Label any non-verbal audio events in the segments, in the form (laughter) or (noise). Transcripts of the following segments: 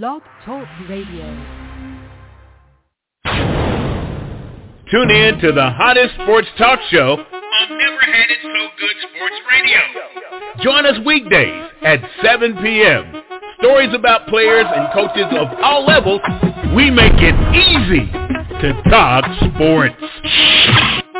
Blog Talk Radio. Tune in to the hottest sports talk show I've Never Had It So Good Sports Radio. Join us weekdays at 7 p.m. Stories about players and coaches of all levels. We make it easy to talk sports.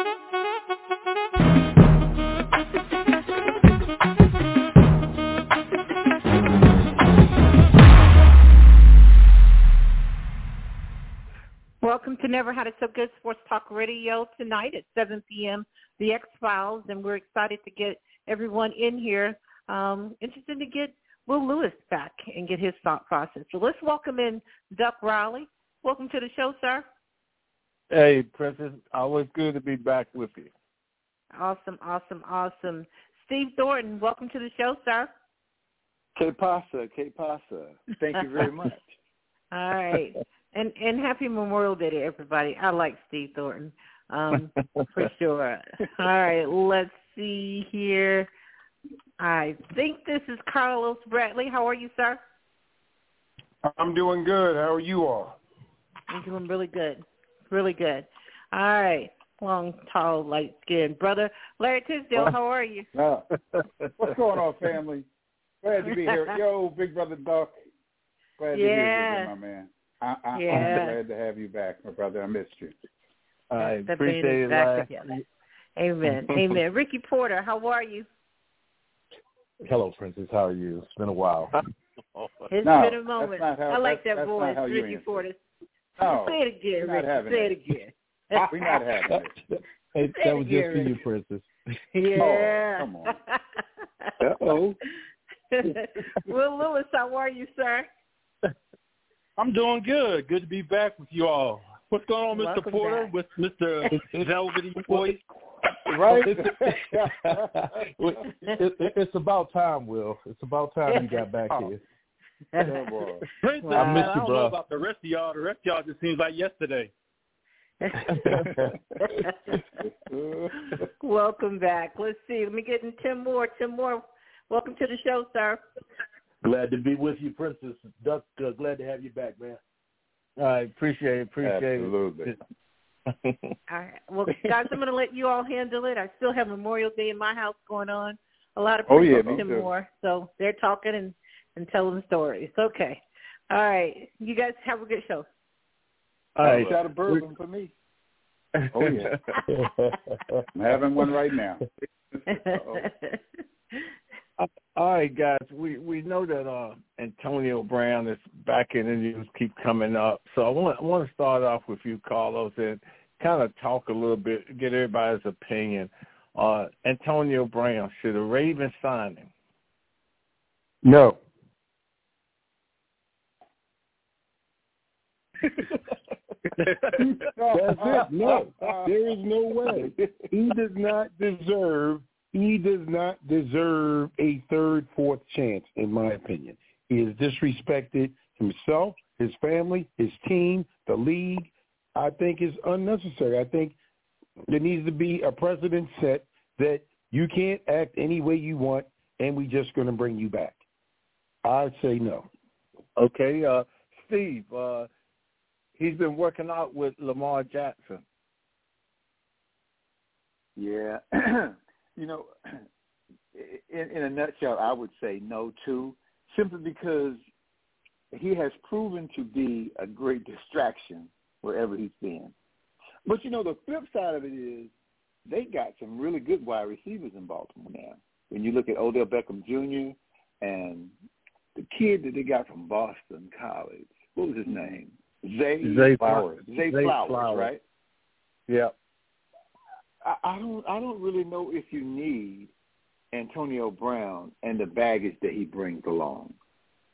Welcome to Never Had It So Good Sports Talk Radio tonight at 7 p.m. The X Files, and we're excited to get everyone in here. Um, interested to get Will Lewis back and get his thought process. So let's welcome in Duck Riley. Welcome to the show, sir. Hey, Princess. Always good to be back with you. Awesome, awesome, awesome. Steve Thornton, welcome to the show, sir. Que pasa, que pasa. Thank you very (laughs) much. All right. And and happy Memorial Day to everybody. I like Steve Thornton. Um, for (laughs) sure. All right, let's see here. I think this is Carlos Bradley. How are you, sir? I'm doing good. How are you all? I'm doing really good. Really good. All right. Long, tall, light skinned brother. Larry Tisdale, how are you? Uh, (laughs) what's going on, family? Glad to be here. (laughs) Yo, big brother Duck. Glad to be here, my man. I, I, Yeah. I'm glad to have you back, my brother. I missed you. I The appreciate band is it. back together. Amen. (laughs) Amen. Ricky Porter, how are you? Hello, Princess. How are you? It's been a while. It's No, been a moment. how- I like that voice, not how you Ricky answer. Porter. No, (laughs) Say it again, we're Ricky. having Say it. it again. (laughs) we're not having it. Hey, that was it just for you, Princess. Yeah. Oh, come on. Uh-oh. Will Lewis, how are you, sir? I'm doing good. Good to be back with you all. What's going on, Mr. Welcome Porter, back. with Mr. Velvety (laughs) voice? Right? (laughs) Well, it, it, it's about time, Will. It's about time you got back here. Oh, boy. Princess, Wow. I miss I you, don't bro. know about the rest of y'all. The rest of y'all just seems like yesterday. (laughs) welcome back. Let's see. Let me get in Tim Moore. Tim Moore, welcome to the show, sir. Glad to be with you, Princess. Duck, uh, glad to have you back, man. I appreciate it. Appreciate Absolutely. it. (laughs) All right. Well, guys, I'm going to let you all handle it. I still have Memorial Day in my house going on. A lot of Oh, people yeah, from me Tim too. Moore, so they're talking and and telling stories. Okay. All right. You guys have a good show. All right. Shot of bourbon for me. Oh, yeah. (laughs) I'm having one right now. (laughs) All right, guys. We we know that uh, Antonio Brown is back in the news, keep coming up. So I want I want to start off with you, Carlos, and kind of talk a little bit, get everybody's opinion. Uh, Antonio Brown should the Ravens sign him? No. (laughs) That's it. No, there is no way. He does not deserve. He does not deserve a third, fourth chance, in my opinion. He has disrespected himself, his family, his team, the league. I think is unnecessary. I think there needs to be a precedent set that you can't act any way you want, and we're just going to bring you back. I'd say no. Okay, uh, Steve. Uh, he's been working out with Lamar Jackson. Yeah. (clears throat) you know, (clears throat) in, in a nutshell, I would say no to, simply because he has proven to be a great distraction wherever he's been. But you know, the flip side of it is they got some really good wide receivers in Baltimore now. When you look at Odell Beckham Jr. and the kid that they got from Boston College, what was his name? Zay, Zay Flowers. Zay, Zay Flowers, Flowers. right? Yeah. I, don't I don't really know if you need Antonio Brown and the baggage that he brings along.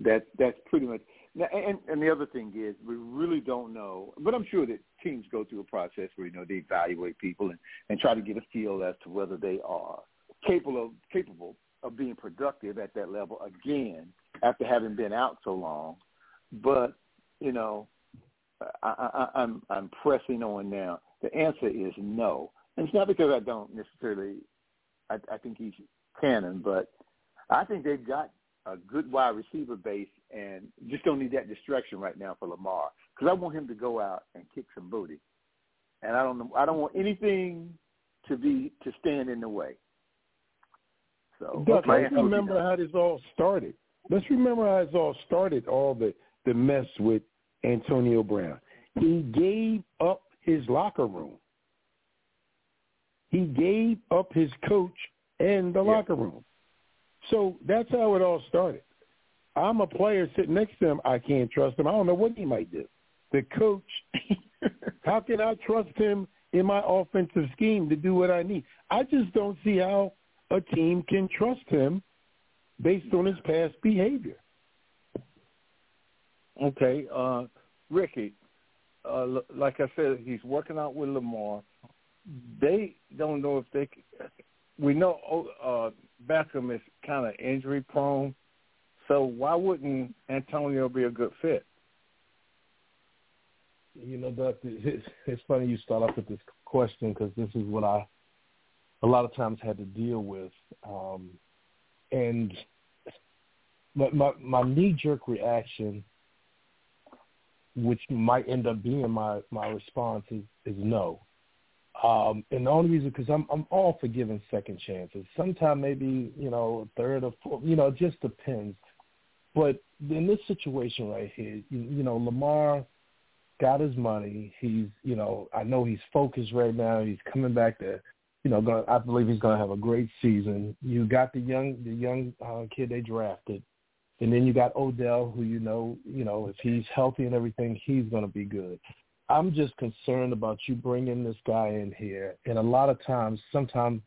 That that's pretty much and and the other thing is we really don't know, but I'm sure that teams go through a process where you know they evaluate people and and try to get a feel as to whether they are capable of capable of being productive at that level again after having been out so long. But you know, I, I, I'm I'm pressing on now. The answer is no, and it's not because I don't necessarily. I, I think he's canon, but I think they've got a good wide receiver base, and just don't need that distraction right now for Lamar because I want him to go out and kick some booty, and I don't I don't want anything to be to stand in the way. So Duck, let's remember how this all started. Let's remember how this all started. All the the mess with Antonio Brown. He gave up his locker room. He gave up his coach and the yeah. locker room. So that's how it all started. I'm a player sitting next to him. I can't trust him. I don't know what he might do. The coach, (laughs) how can I trust him in my offensive scheme to do what I need? I just don't see how a team can trust him based on his past behavior. Okay, uh, Ricky, uh, like I said, he's working out with Lamar. They don't know if they. We know oh, uh, Beckham is kind of injury prone, so why wouldn't Antonio be a good fit? You know, it's, it's funny you start off with this question because this is what I a lot of times had to deal with, um, and my my, my knee jerk reaction which might end up being my my response is, is no. Um, and the only reason, because I'm I'm all for giving second chances. Sometimes maybe you know third or fourth. You know, it just depends. But in this situation right here, you, you know, Lamar got his money. He's you know I know he's focused right now. He's coming back to you know, going, I believe he's going to have a great season. You got the young the young uh, kid they drafted. And then you got Odell, who you know, you know, if he's healthy and everything, he's going to be good. I'm just concerned about you bringing this guy in here. And a lot of times, sometimes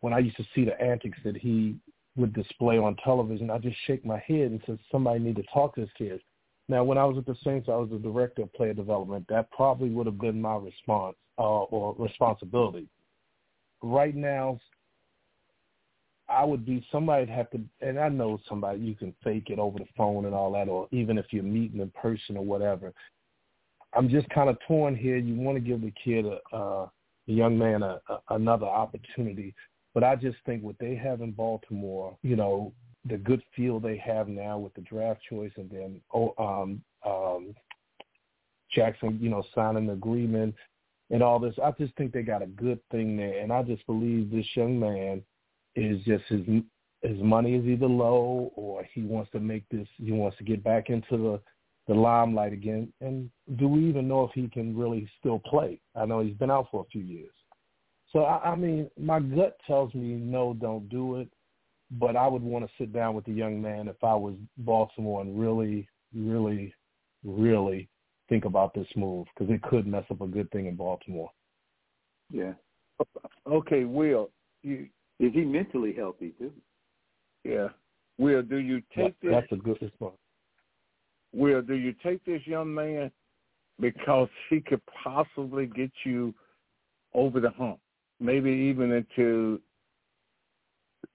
when I used to see the antics that he would display on television, I just shake my head and say, somebody need to talk to this kid. Now, when I was at the Saints, I was the director of player development. That probably would have been my response uh, or responsibility. Right now, I would be somebody'd have to, and I know somebody you can fake it over the phone and all that, or even if you're meeting in person or whatever. I'm just kind of torn here. You want to give the kid a, a young man a, a, another opportunity, but I just think what they have in Baltimore, you know, the good feel they have now with the draft choice, and then oh, um, um, Jackson, you know, signing the agreement and all this. I just think they got a good thing there, and I just believe this young man is just his his money is either low or he wants to make this he wants to get back into the the limelight again. And do we even know if he can really still play? I know he's been out for a few years. So I, I mean, my gut tells me no, don't do it. But I would want to sit down with the young man if I was Baltimore and really, really, really think about this move because it could mess up a good thing in Baltimore. Yeah. Okay, Will, you is he mentally healthy too? Yeah. Will, do you take this? That's a good response. Will, do you take this young man because he could possibly get you over the hump, maybe even into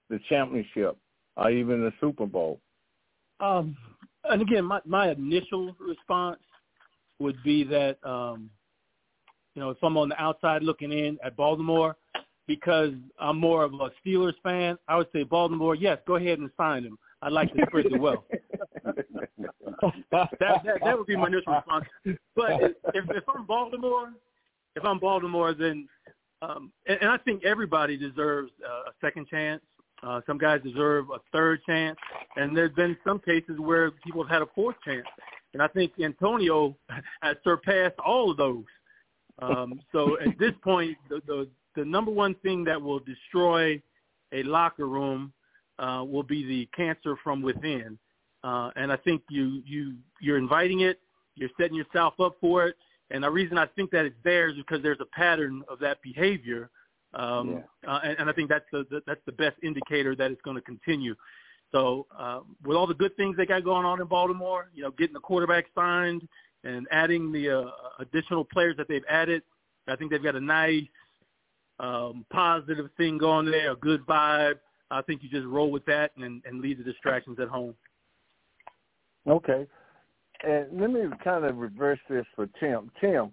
the championship or even the Super Bowl? Um, and again, my my initial response would be that um, you know if I'm on the outside looking in at Baltimore, because I'm more of a Steelers fan, I would say Baltimore, yes, go ahead and sign him. I'd like to spread the wealth. (laughs) that, that that would be my initial response. But if, if I'm Baltimore, if I'm Baltimore, then um, and, and I think everybody deserves uh, a second chance. Uh, some guys deserve a third chance, and there's been some cases where people have had a fourth chance. And I think Antonio has surpassed all of those. Um, so at this point, the, the the number one thing that will destroy a locker room uh, will be the cancer from within. Uh, and I think you you you're inviting it. You're setting yourself up for it. And the reason I think that it's there is because there's a pattern of that behavior. Um, yeah. uh, and, and I think that's the, the that's the best indicator that it's going to continue. So uh, with all the good things they got going on in Baltimore, you know, getting the quarterback signed and adding the uh, additional players that they've added, I think they've got a nice um, positive thing going there, a good vibe. I think you just roll with that and, and leave the distractions at home. Okay. And let me kind of reverse this for Tim. Tim,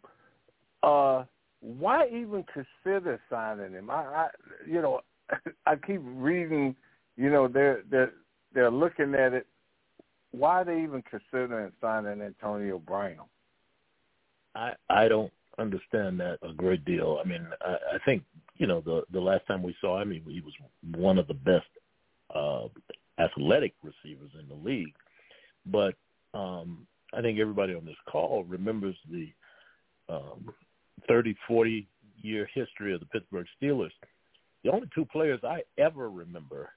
uh, why even consider signing him? I, I you know, (laughs) I keep reading, you know, they're they're they're looking at it. Why are they even considering signing Antonio Brown? I I don't understand that a great deal. I mean, I, I think you know the the last time we saw him, he, he was one of the best uh, athletic receivers in the league. But um, I think everybody on this call remembers the um, 30, 40 year history of the Pittsburgh Steelers. The only two players I ever remember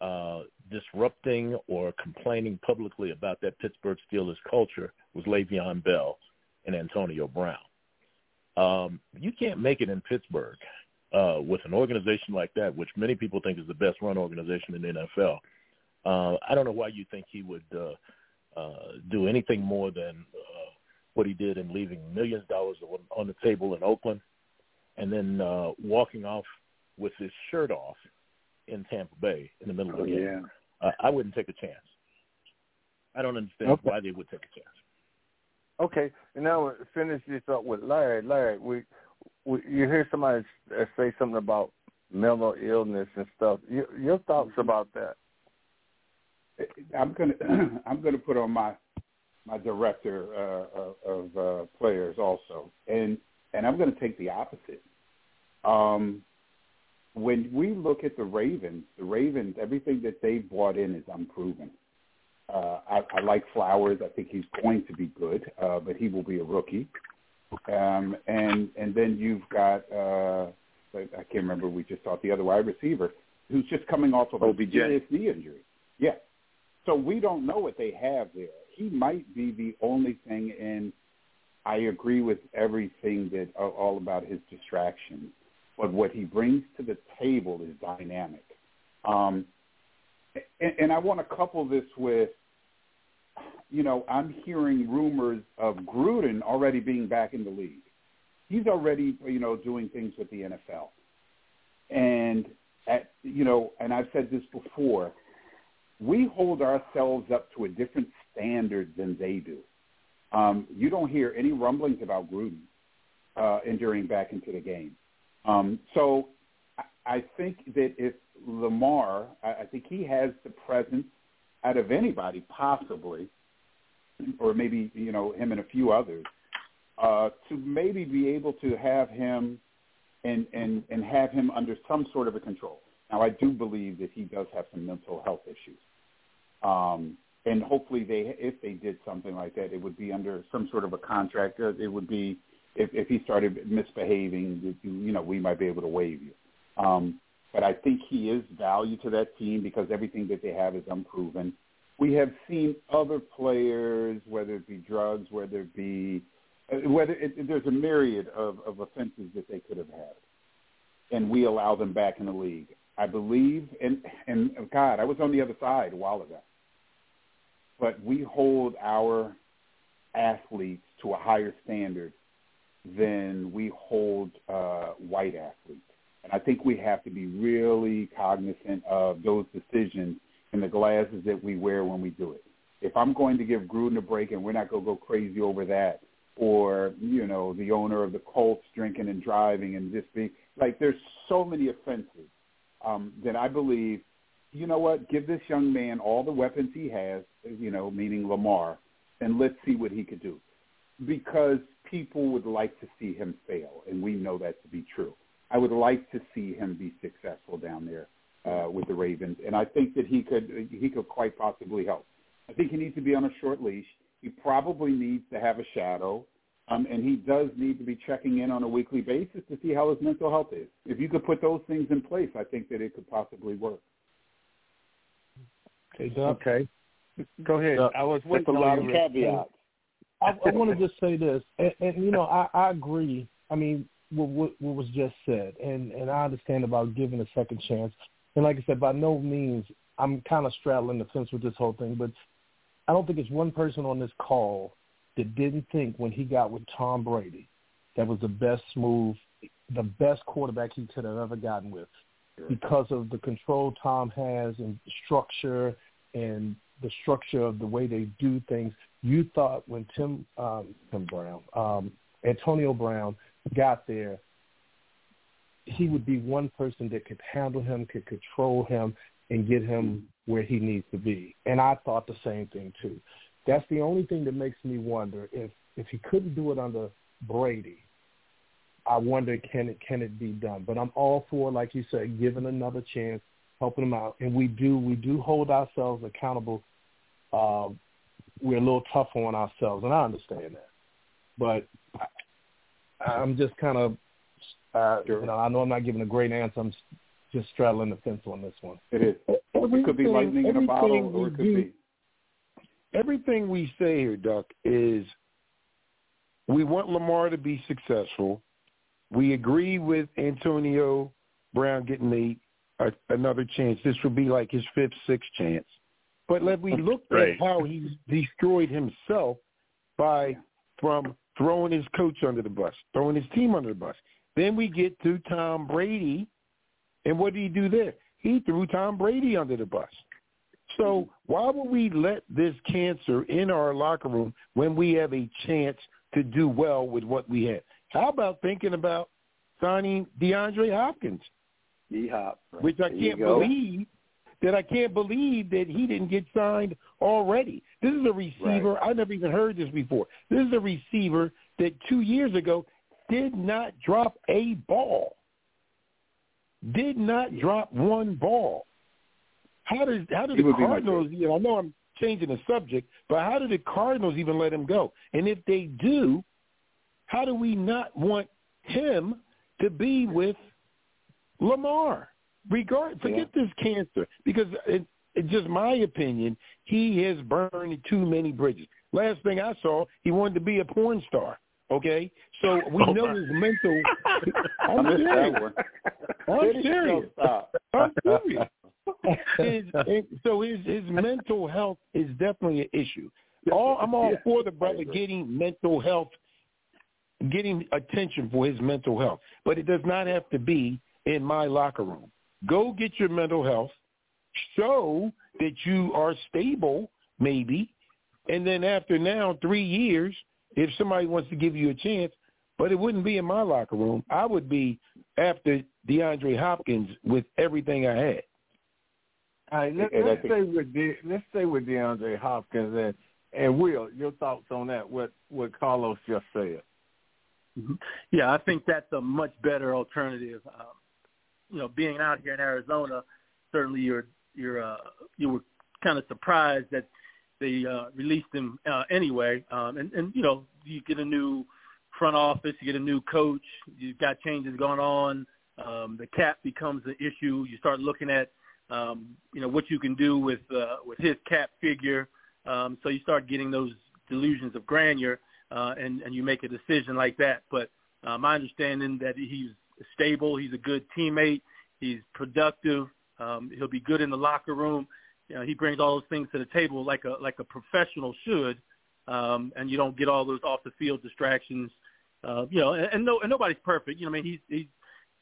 uh, disrupting or complaining publicly about that Pittsburgh Steelers culture was Le'Veon Bell and Antonio Brown. Um, you can't make it in Pittsburgh uh, with an organization like that, which many people think is the best run organization in the NFL. Uh, I don't know why you think he would uh, uh, do anything more than uh, what he did in leaving millions of dollars on, the table in Oakland and then uh, walking off with his shirt off in Tampa Bay in the middle of the oh, game. Yeah. Uh, I wouldn't take a chance. I don't understand Okay. why they would take a chance. Okay, and now finish this up with Larry. Larry, we, we you hear somebody say something about mental illness and stuff. Your, your thoughts about that? I'm gonna (clears throat) I'm gonna put on my my director uh, of, of uh, players also, and and I'm gonna take the opposite. Um, when we look at the Ravens, the Ravens, everything that they brought in is unproven. Uh, I, I like Flowers. I think he's going to be good, uh, but he will be a rookie. Um, and and then you've got uh, I can't remember. We just talked the other wide receiver who's just coming off of a OBJ. serious knee injury. Yeah. So we don't know what they have there. He might be the only thing, and I agree with everything that all about his distractions. But what he brings to the table is dynamic. Um, and, and I want to couple this with, you know, I'm hearing rumors of Gruden already being back in the league. He's already, you know, doing things with the NFL. And at, you know, and I've said this before, we hold ourselves up to a different standard than they do. Um, you don't hear any rumblings about Gruden uh, entering back into the game. Um, so I, I think that if Lamar, I, I think he has the presence out of anybody possibly, or maybe you know him and a few others, uh, to maybe be able to have him and and and have him under some sort of a control. Now, I do believe that he does have some mental health issues, um, and hopefully, they if they did something like that, it would be under some sort of a contract. Uh, It would be if if he started misbehaving, you you know, we might be able to waive you. Um, but I think he is value to that team because everything that they have is unproven. We have seen other players, whether it be drugs, whether it be uh, whether it, there's a myriad of, of offenses that they could have had, and we allow them back in the league. I believe, and and God, I was on the other side a while ago, but we hold our athletes to a higher standard than we hold uh, white athletes. And I think we have to be really cognizant of those decisions and the glasses that we wear when we do it. If I'm going to give Gruden a break and we're not going to go crazy over that, or, you know, the owner of the Colts drinking and driving and just be like, there's so many offenses um, that I believe, you know what, give this young man all the weapons he has, you know, meaning Lamar, and let's see what he could do. Because people would like to see him fail, and we know that to be true. I would like to see him be successful down there uh, with the Ravens, and I think that he could he could quite possibly help. I think he needs to be on a short leash. He probably needs to have a shadow, um, and he does need to be checking in on a weekly basis to see how his mental health is. If you could put those things in place, I think that it could possibly work. Okay, Duck. Okay, go ahead. Duck, I was That's waiting a lot on of you. caveats. I, I want to just say this, and, and you know, I, I agree. I mean, what, what, what was just said, and and I understand about giving a second chance. And like I said, by no means I'm kind of straddling the fence with this whole thing, but I don't think it's one person on this call that didn't think when he got with Tom Brady that was the best move, the best quarterback he could have ever gotten with, because of the control Tom has and structure and the structure of the way they do things. You thought when Tim um, Tim Brown, um, Antonio Brown got there, he would be one person that could handle him, could control him, and get him where he needs to be. And I thought the same thing too. That's the only thing that makes me wonder if if he couldn't do it under Brady, I wonder can it can it be done? But I'm all for, like you said, giving another chance, helping them out, and we do we do hold ourselves accountable. Uh, we're a little tough on ourselves, and I understand that. But I, I'm just kind of, uh, you know, I know I'm not giving a great answer. I'm just straddling the fence on this one. It is. Everything, it could be lightning in a bottle, or it could do, be. Everything we say here, Duck, is we want Lamar to be successful. We agree with Antonio Brown getting a, a another chance. This would be like his fifth, sixth chance. But let we look right. at how he destroyed himself by from throwing his coach under the bus, throwing his team under the bus. Then we get to Tom Brady, and what did he do there? He threw Tom Brady under the bus. So why would we let this cancer in our locker room when we have a chance to do well with what we have. How about thinking about signing DeAndre Hopkins? D-Hop. Which I can't believe that I can't believe that he didn't get signed already. This is a receiver. Right. I never even heard this before. This is a receiver that two years ago did not drop a ball. Did not drop one ball. How did how did the Cardinals? You know, I know I'm changing the subject, but how did the Cardinals even let him go? And if they do, how do we not want him to be with Lamar? Regard, forget yeah. this cancer because it, it's just my opinion. He has burned too many bridges. Last thing I saw, he wanted to be a porn star. Okay, so we oh, know his mental. (laughs) I'm serious. I'm serious. I'm serious his, so his his mental health is definitely an issue. All I'm all yeah, for the brother getting mental health, getting attention for his mental health, but it does not have to be in my locker room. Go get your mental health, show that you are stable, maybe, and then after now three years, if somebody wants to give you a chance, but it wouldn't be in my locker room. I would be after DeAndre Hopkins with everything I had. All right, let, us stay with De, let's stay with DeAndre Hopkins and and Will, your thoughts on that? What what Carlos just said. Mm-hmm. Yeah, I think that's a much better alternative. Um, you know, being out here in Arizona, certainly you're you're uh, you were kind of surprised that they uh, released him uh, anyway. Um, and and you know, you get a new front office, you get a new coach, you've got changes going on. Um, the cap becomes an issue. You start looking at um, you know what you can do with uh, with his cap figure. Um, so you start getting those delusions of grandeur, uh, and and you make a decision like that. But uh, my understanding that he's stable, he's a good teammate, he's productive, um, he'll be good in the locker room. You know, he brings all those things to the table like a like a professional should, um, and you don't get all those off the field distractions. Uh, you know, and, and no, and nobody's perfect. You know, I mean, he's he's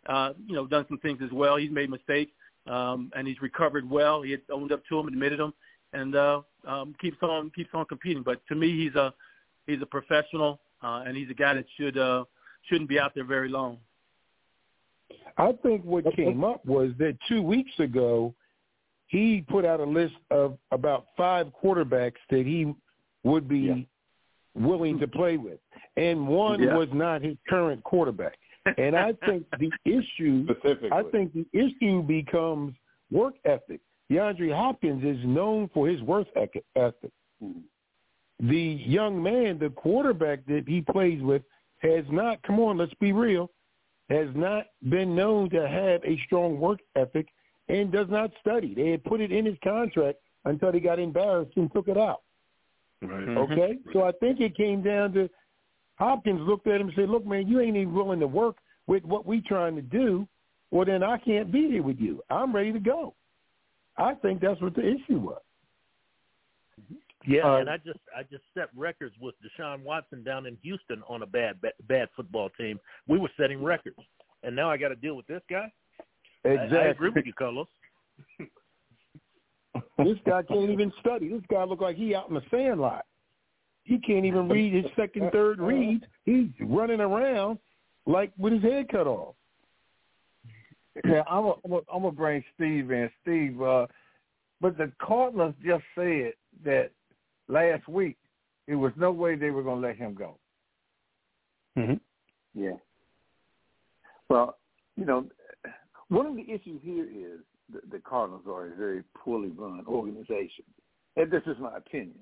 uh, you know done some things as well. He's made mistakes um, and he's recovered well. He had owned up to him, admitted them, and uh, um, keeps on keeps on competing. But to me, he's a he's a professional, uh, and he's a guy that should uh, shouldn't be out there very long. I think what came up was that two weeks ago, he put out a list of about five quarterbacks that he would be yeah. willing to play with, and one yeah. was not his current quarterback and I think the (laughs) issue, I think the issue becomes work ethic. DeAndre Hopkins is known for his work ethic. Mm-hmm. The young man, the quarterback that he plays with, has not. Come on, let's be real. Has not been known to have a strong work ethic and does not study. They had put it in his contract until he got embarrassed and took it out. Right. Mm-hmm. Okay, so I think it came down to Hopkins looked at him and said, "Look, man, you ain't even willing to work with what we're trying to do. Well, then I can't be here with you. I'm ready to go." I think that's what the issue was. Mm-hmm. Yeah, uh, and I just I just set records with Deshaun Watson down in Houston on a bad bad, bad football team. We were setting records, and now I got to deal with this guy. Exactly. I, I agree with you, Carlos. (laughs) this guy can't even study. This guy look like he out in the sand lot. He can't even read his second, third reads. He's running around like with his head cut off. Yeah, I'm a, I'm a, I'm gonna bring Steve in. Steve, uh, but the Cardinals just said that last week there was no way they were going to let him go. Mm-hmm. Yeah. Well, you know, one of the issues here is the, the Cardinals are a very poorly run organization. And this is my opinion.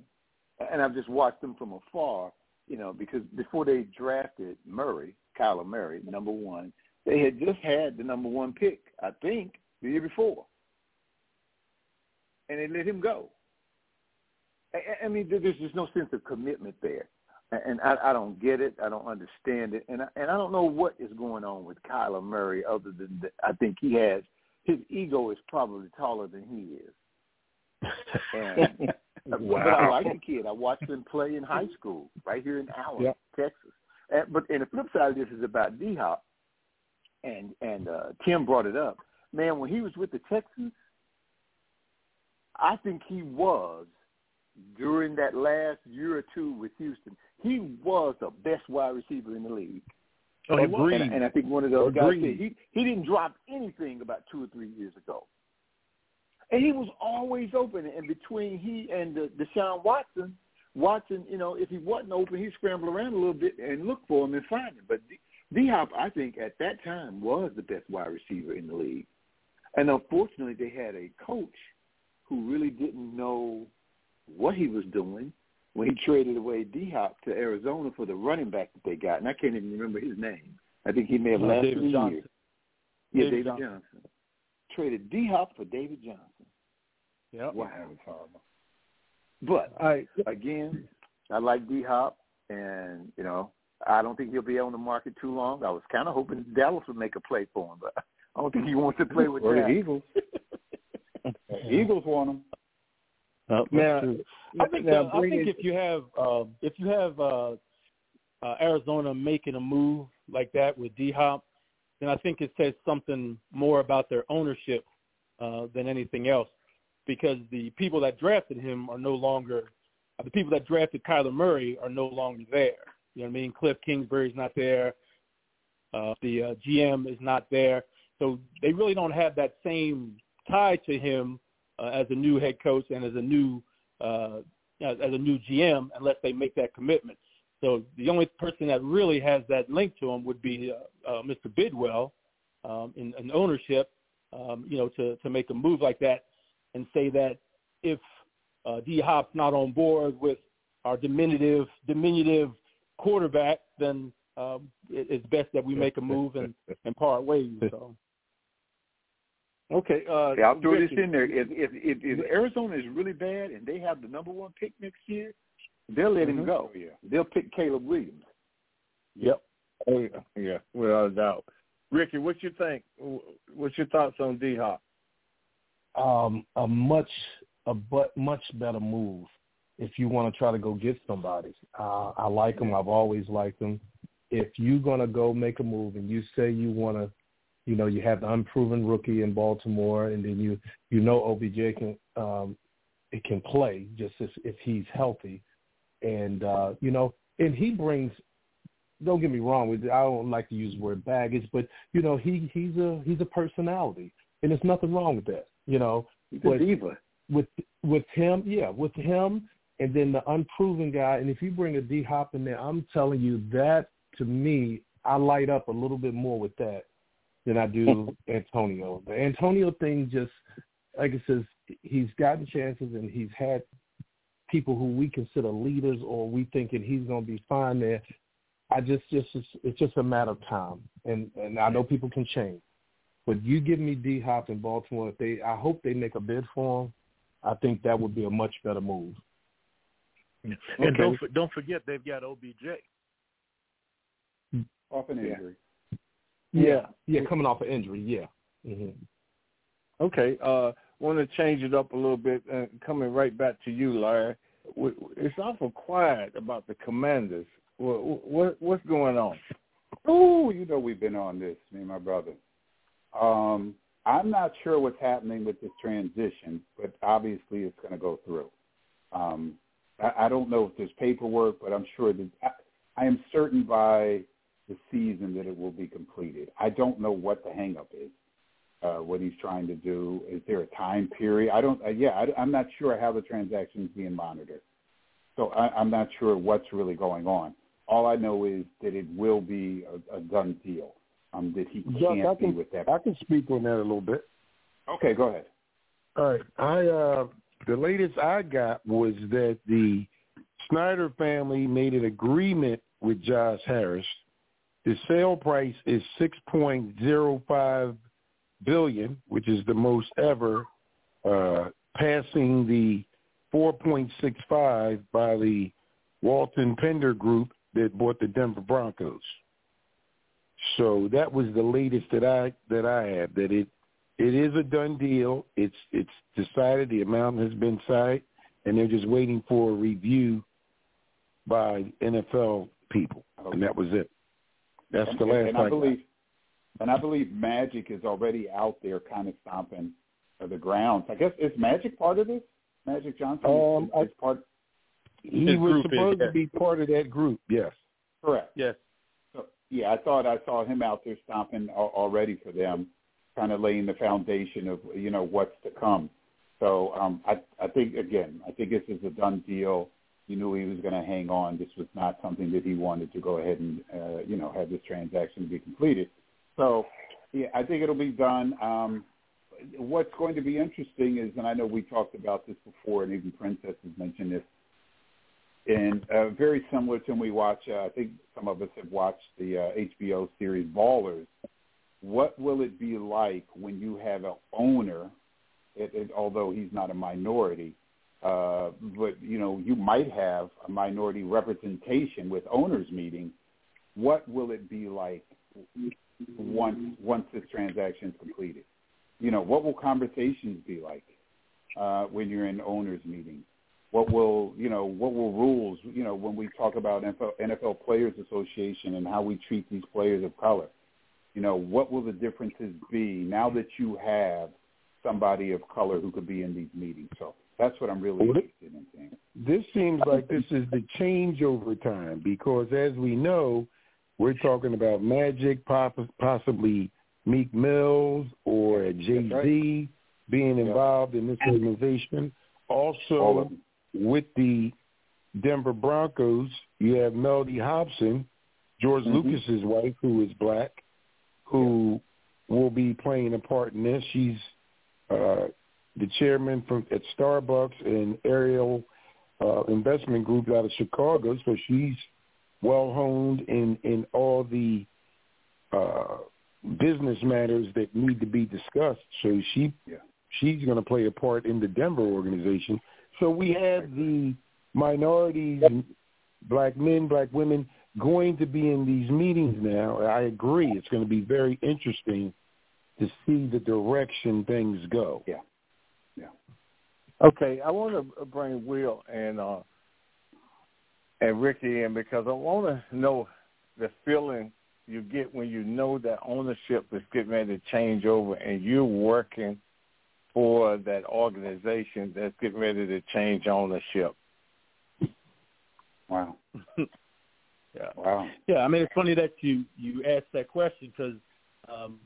And I've just watched them from afar, you know, because before they drafted Murray, Kyler Murray, number one, they had just had the number one pick, I think, the year before. And they let him go. I, I mean, there's just no sense of commitment there. And I, I don't get it. I don't understand it. And I, and I don't know what is going on with Kyler Murray other than that I think he has his ego is probably taller than he is. And (laughs) wow. but I like the kid. I watched him play in high school right here in Allen, yep. Texas. And, but and the flip side of this is about D Hop, and and uh, Tim brought it up. Man, when he was with the Texans, I think he was during that last year or two with Houston. He was the best wide receiver in the league. Oh, Agreed. And, and I think one of those Agreed. guys said he he didn't drop anything about two or three years ago. And he was always open. And between he and the, Deshaun Watson, Watson, you know, if he wasn't open, he'd scramble around a little bit and look for him and find him. But D Hop, I think, at that time was the best wide receiver in the league. And unfortunately, they had a coach who really didn't know what he was doing when he traded away D Hop to Arizona for the running back that they got, and I can't even remember his name. I think he may have uh, lasted David Johnson. year. Yeah, David, David Johnson. Johnson. Traded D Hop for David Johnson. Yep. Wow, that was horrible. But I again, I like D Hop, and you know, I don't think he'll be on the market too long. I was kind of hoping Dallas would make a play for him, but (laughs) I don't think he wants to play with or the Eagles. (laughs) Eagles want him. Uh, now, I think now uh, I think if you have uh, if you have uh, uh, Arizona making a move like that with D Hop, then I think it says something more about their ownership uh, than anything else, because the people that drafted him are no longer the people that drafted Kyler Murray are no longer there. You know what I mean? Cliff Kingsbury's not there. Uh, the uh, GM is not there. So they really don't have that same tie to him uh, as a new head coach and as a new uh, as, a new GM unless they make that commitment. So the only person that really has that link to him would be uh, uh, Mr. Bidwill um, in, in ownership. Um, you know, to to make a move like that and say that if uh, D Hop's not on board with our diminutive diminutive quarterback, then um, it, it's best that we make a move and, and part ways. So. Okay. Uh, yeah, I'll throw Ricky. this in there. If, if if if Arizona is really bad and they have the number one pick next year, they'll let Mm-hmm. him go. Yeah. They'll pick Caleb Williams. Yep. Oh yeah, yeah, without a doubt. Ricky, what you think? What's your thoughts on D Hop? um, a much a but much better move if you want to try to go get somebody. Uh, I like them. I've always liked them. If you're gonna go make a move and you say you want to, you know, you have the unproven rookie in Baltimore, and then you you know OBJ can um, it can play just as, if he's healthy, and uh, you know, and he brings. Don't get me wrong. with I don't like to use the word baggage, but you know, he he's a he's a personality, and there's nothing wrong with that. You know, But- diva. with with him, yeah, with him, and then the unproven guy. And if you bring a D Hop in there, I'm telling you that to me, I light up a little bit more with that than I do (laughs) Antonio. The Antonio thing just, like it says, he's gotten chances and he's had people who we consider leaders or we thinking he's going to be fine there. I just, just, it's just a matter of time, and and I know people can change. But you give me D Hop in Baltimore. If they, I hope they make a bid for him. I think that would be a much better move. And Okay. don't don't forget they've got OBJ. Off an Yeah. injury. Yeah, yeah, coming off an injury. Yeah. hmm Okay. Uh, want to change it up a little bit. Uh, coming right back to you, Larry. W- w- It's awful quiet about the Commanders. What, what what's going on? Oh, you know we've been on this, me and my brother. Um, I'm not sure what's happening with this transition, but obviously it's going to go through. Um, I, I don't know if there's paperwork, but I'm sure that I, I am certain by the season that it will be completed. I don't know what the hangup is. uh, what he's trying to do? Is there a time period? I don't. Uh, yeah, I, I'm not sure how the transaction is being monitored. So I, I'm not sure what's really going on. All I know is that it will be a, a done deal. Um, that he can't I can, be with that. I can speak on that a little bit. Okay, go ahead. All right. I uh the latest I got was that the Snyder family made an agreement with Josh Harris. The sale price is six point zero five billion, which is the most ever, uh, passing the four point six five by the Walton Penner Group that bought the Denver Broncos. So that was the latest that I that I have. That it it is a done deal. It's it's decided. The amount has been signed, and they're just waiting for a review by NFL people, and that was it. That's and, the last and I I believe, and I believe Magic is already out there, kind of stomping the grounds. I guess is Magic part of this? Magic Johnson Um, is, is part. He was group is, supposed yes. to be part of that group. Yes. Correct. Yes. So, yeah, I thought I saw him out there stomping al- already for them, kind of laying the foundation of you know what's to come. So um, I I think again, I think this is a done deal. He knew he was going to hang on. This was not something that he wanted to go ahead and uh, you know have this transaction be completed. So yeah, I think it'll be done. Um, what's going to be interesting is, and I know we talked about this before, and even Princess has mentioned this, and uh, very similar to when we watch. Uh, I think some of us have watched the uh, HBO series Ballers. What will it be like when you have an owner, it, it, although he's not a minority, uh, but you know you might have a minority representation with owners meeting. What will it be like once once this transaction is completed? You know, what will conversations be like uh, when you're in owners meeting? What will you know? What will rules? You know, when we talk about NFL, NFL Players Association and how we treat these players of color, you know, what will the differences be now that you have somebody of color who could be in these meetings? So that's what I'm really Well, interested in seeing. This seems like this is the changeover time because, as we know, we're talking about Magic, possibly Meek Mills or Jay Z being involved in this organization. Also, with the Denver Broncos, you have Mellody Hobson, George Mhm. Lucas's wife, who is black, who will be playing a part in this. She's uh, the chairman from at Starbucks and Ariel uh, Investment Group out of Chicago, so she's well honed in in all the uh, business matters that need to be discussed. So she Yeah. she's going to play a part in the Denver organization. So we have the minorities, black men, black women, going to be in these meetings now. I agree. It's going to be very interesting to see the direction things go. Yeah. Yeah. Okay, I want to bring Will and uh, and Ricky in because I want to know the feeling you get when you know that ownership is getting ready to change over and you're working for that organization that's getting ready to change ownership. Wow. (laughs) Yeah. Wow. Yeah, I mean it's funny that you you asked that question because um,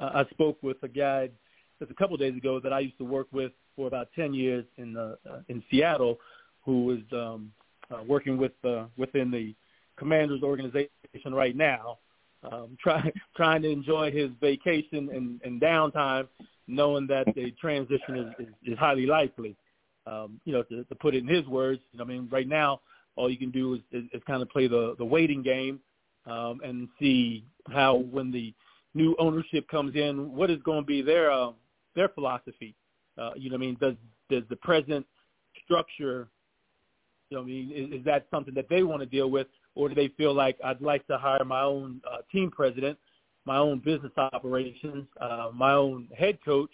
I, I spoke with a guy just a couple of days ago that I used to work with for about ten years in uh, uh, in Seattle, who was um, uh, working with uh, within the Commanders organization right now, um, (laughs) trying trying to enjoy his vacation and, and downtime, knowing that the transition is, is, is highly likely. Um, you know, to, to put it in his words, I mean, right now all you can do is, is, is kind of play the, the waiting game um, and see how when the new ownership comes in, what is going to be their uh, their philosophy. Uh, you know, what I mean, does does the present structure, you know, what I mean, is, is that something that they want to deal with, or do they feel like I'd like to hire my own uh, team president, my own business operations, uh, my own head coach,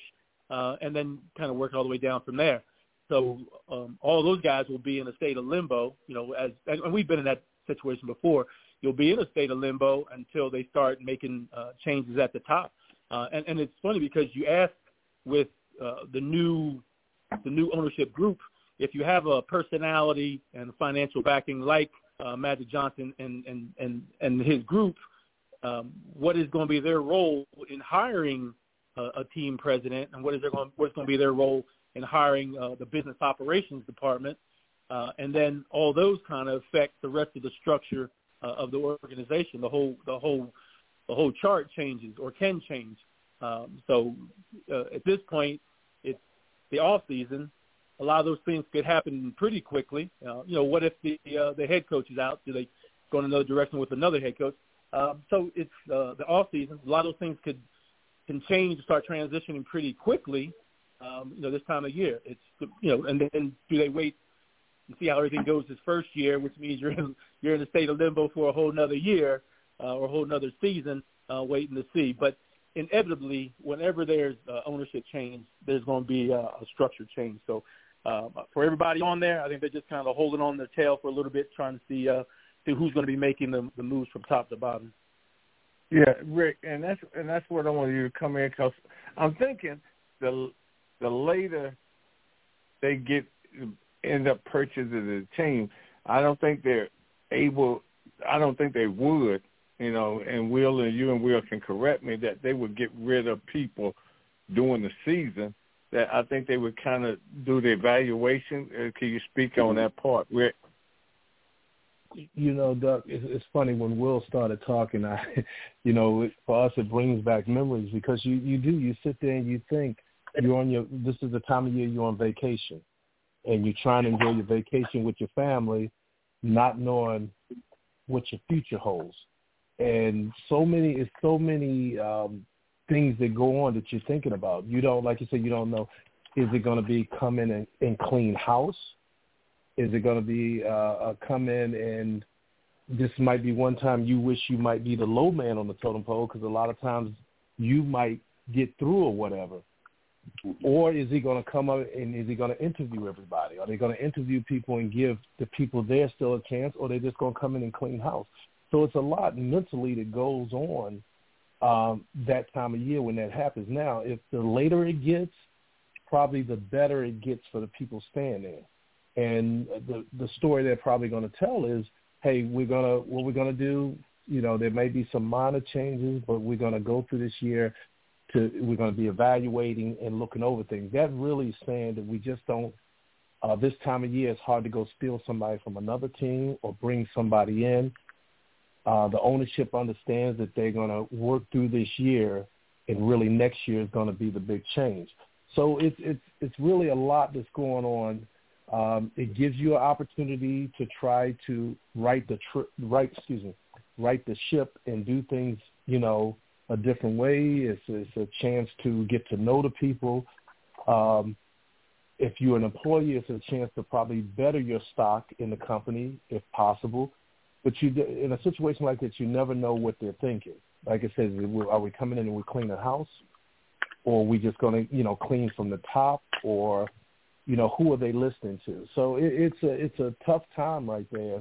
uh, and then kind of work all the way down from there. So um, all those guys will be in a state of limbo, you know, as and we've been in that situation before. You'll be in a state of limbo until they start making uh, changes at the top. Uh, and, and it's funny because you ask with uh, the new the new ownership group if you have a personality and financial backing like uh, Magic Johnson and and and and his group, um, what is going to be their role in hiring uh, a team president and what is their going, what's going to be their role in hiring uh, the business operations department, uh, and then all those kind of affect the rest of the structure uh, of the organization. The whole the whole the whole chart changes or can change. Um, so uh, at this point, it's the off season. A lot of those things could happen pretty quickly. Uh, you know, what if the uh, the head coach is out? Do they go in another direction with another head coach? Um, so it's uh, the off season. A lot of those things could can change and start transitioning pretty quickly. Um, you know, this time of year, it's you know, and then do they wait and see how everything goes this first year, which means you're in, you're in a state of limbo for a whole another year uh, or a whole another season, uh, waiting to see. But inevitably, whenever there's uh, ownership change, there's going to be uh, a structure change. So uh, for everybody on there, I think they're just kind of holding on their tail for a little bit, trying to see uh, see who's going to be making the, the moves from top to bottom. Yeah, Rick, and that's and that's what I want you to come in because I'm thinking the the later they get end up purchasing the team, I don't think they're able. I don't think they would. You know, and Will and you and Will can correct me that they would get rid of people during the season. That I think they would kind of do the evaluation. Uh, can you speak on that part, Rick? you know, Doug, it's, funny when Will started talking. (laughs) I, you know, for us it brings back memories because you you do you sit there and you think you're on your. This is the time of year you're on vacation, and you're trying to enjoy your vacation with your family, not knowing what your future holds. And so many, it's so many um, things that go on that you're thinking about. You don't, like you said, you don't know. Is it going to be come in and, and clean house? Is it going to be uh, uh, come in and this might be one time you wish you might be the low man on the totem pole because a lot of times you might get through or whatever. Or is he going to come up and is he going to interview everybody? Are they going to interview people and give the people there still a chance, or they just going to come in and clean house? So it's a lot mentally that goes on um, that time of year when that happens. Now, if the later it gets, probably the better it gets for the people staying there. And the the story they're probably going to tell is, hey, we're gonna what we're gonna do. You know, there may be some minor changes, but we're to go through this year to we're to be evaluating and looking over things. That really is saying that we just don't. Uh, this time of year, it's hard to go steal somebody from another team or bring somebody in. Uh, the ownership understands that they're going to work through this year, and really next year is going to be the big change. So it's it's it's really a lot that's going on. Um, it gives you an opportunity to try to right the tri- right excuse me right the ship and do things you know a different way. It's, it's a chance to get to know the people. Um, if you're an employee, it's a chance to probably better your stock in the company if possible. But you, in a situation like this, you never know what they're thinking. Like I said, are we coming in and we clean the house, or are we just going to, you know, clean from the top, or, you know, who are they listening to? So it, it's a it's a tough time right there.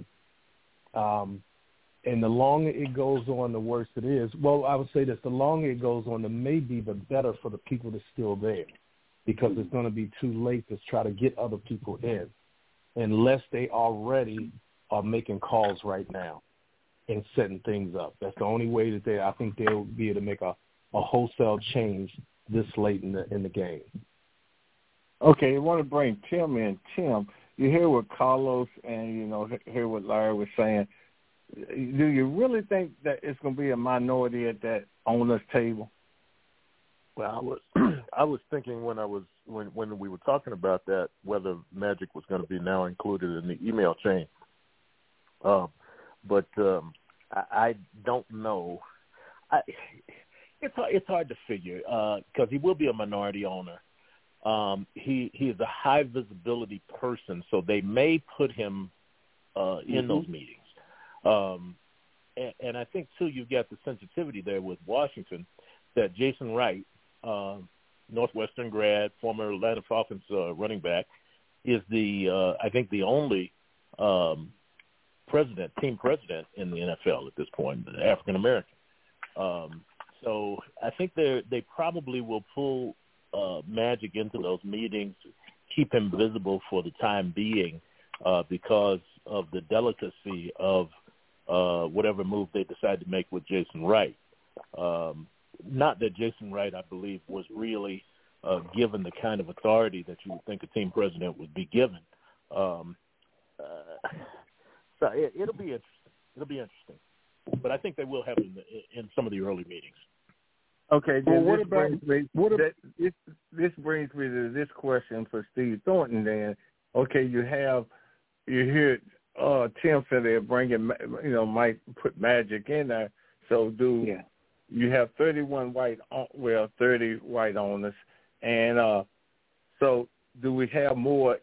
Um, and the longer it goes on, the worse it is. Well, I would say this: the longer it goes on, the maybe the better for the people that's still there, because it's going to be too late to try to get other people in, unless they already are making calls right now and setting things up. That's the only way that they, I think, they'll be able to make a, a wholesale change this late in the in the game. Okay, I want to bring Tim in. Tim, you hear what Carlos and you know hear what Larry was saying do you really think that it's going to be a minority at that owners table? Well, I was (clears throat) I was thinking when I was when when we were talking about that whether Magic was going to be now included in the email chain. Um, but um, I, I don't know. I, it's it's hard to figure because uh, he will be a minority owner. Um, he he is a high visibility person, so they may put him uh, in mm-hmm. those meetings. Um, and, and I think too, you've got the sensitivity there with Washington that Jason Wright, uh, Northwestern grad, former Atlanta Falcons uh, running back, is the uh, I think the only um, president, team president in the NFL at this point, African American. Um, so I think they they probably will pull uh, Magic into those meetings, keep him visible for the time being, uh, because of the delicacy of uh, whatever move they decide to make with Jason Wright. Um, not that Jason Wright, I believe, was really uh, given the kind of authority that you would think a team president would be given. Um, uh, so it, it'll be interesting. It'll be interesting, but I think they will have it in, the, in some of the early meetings. Okay. Well, what this about brings me, what? that, this this brings me to this question for Steve Thornton. Then, okay, you have you hear uh, Tim said they're bringing you know might put magic in there. So do Yeah. you have 31 white o- well 30 white owners, and uh, so do we have more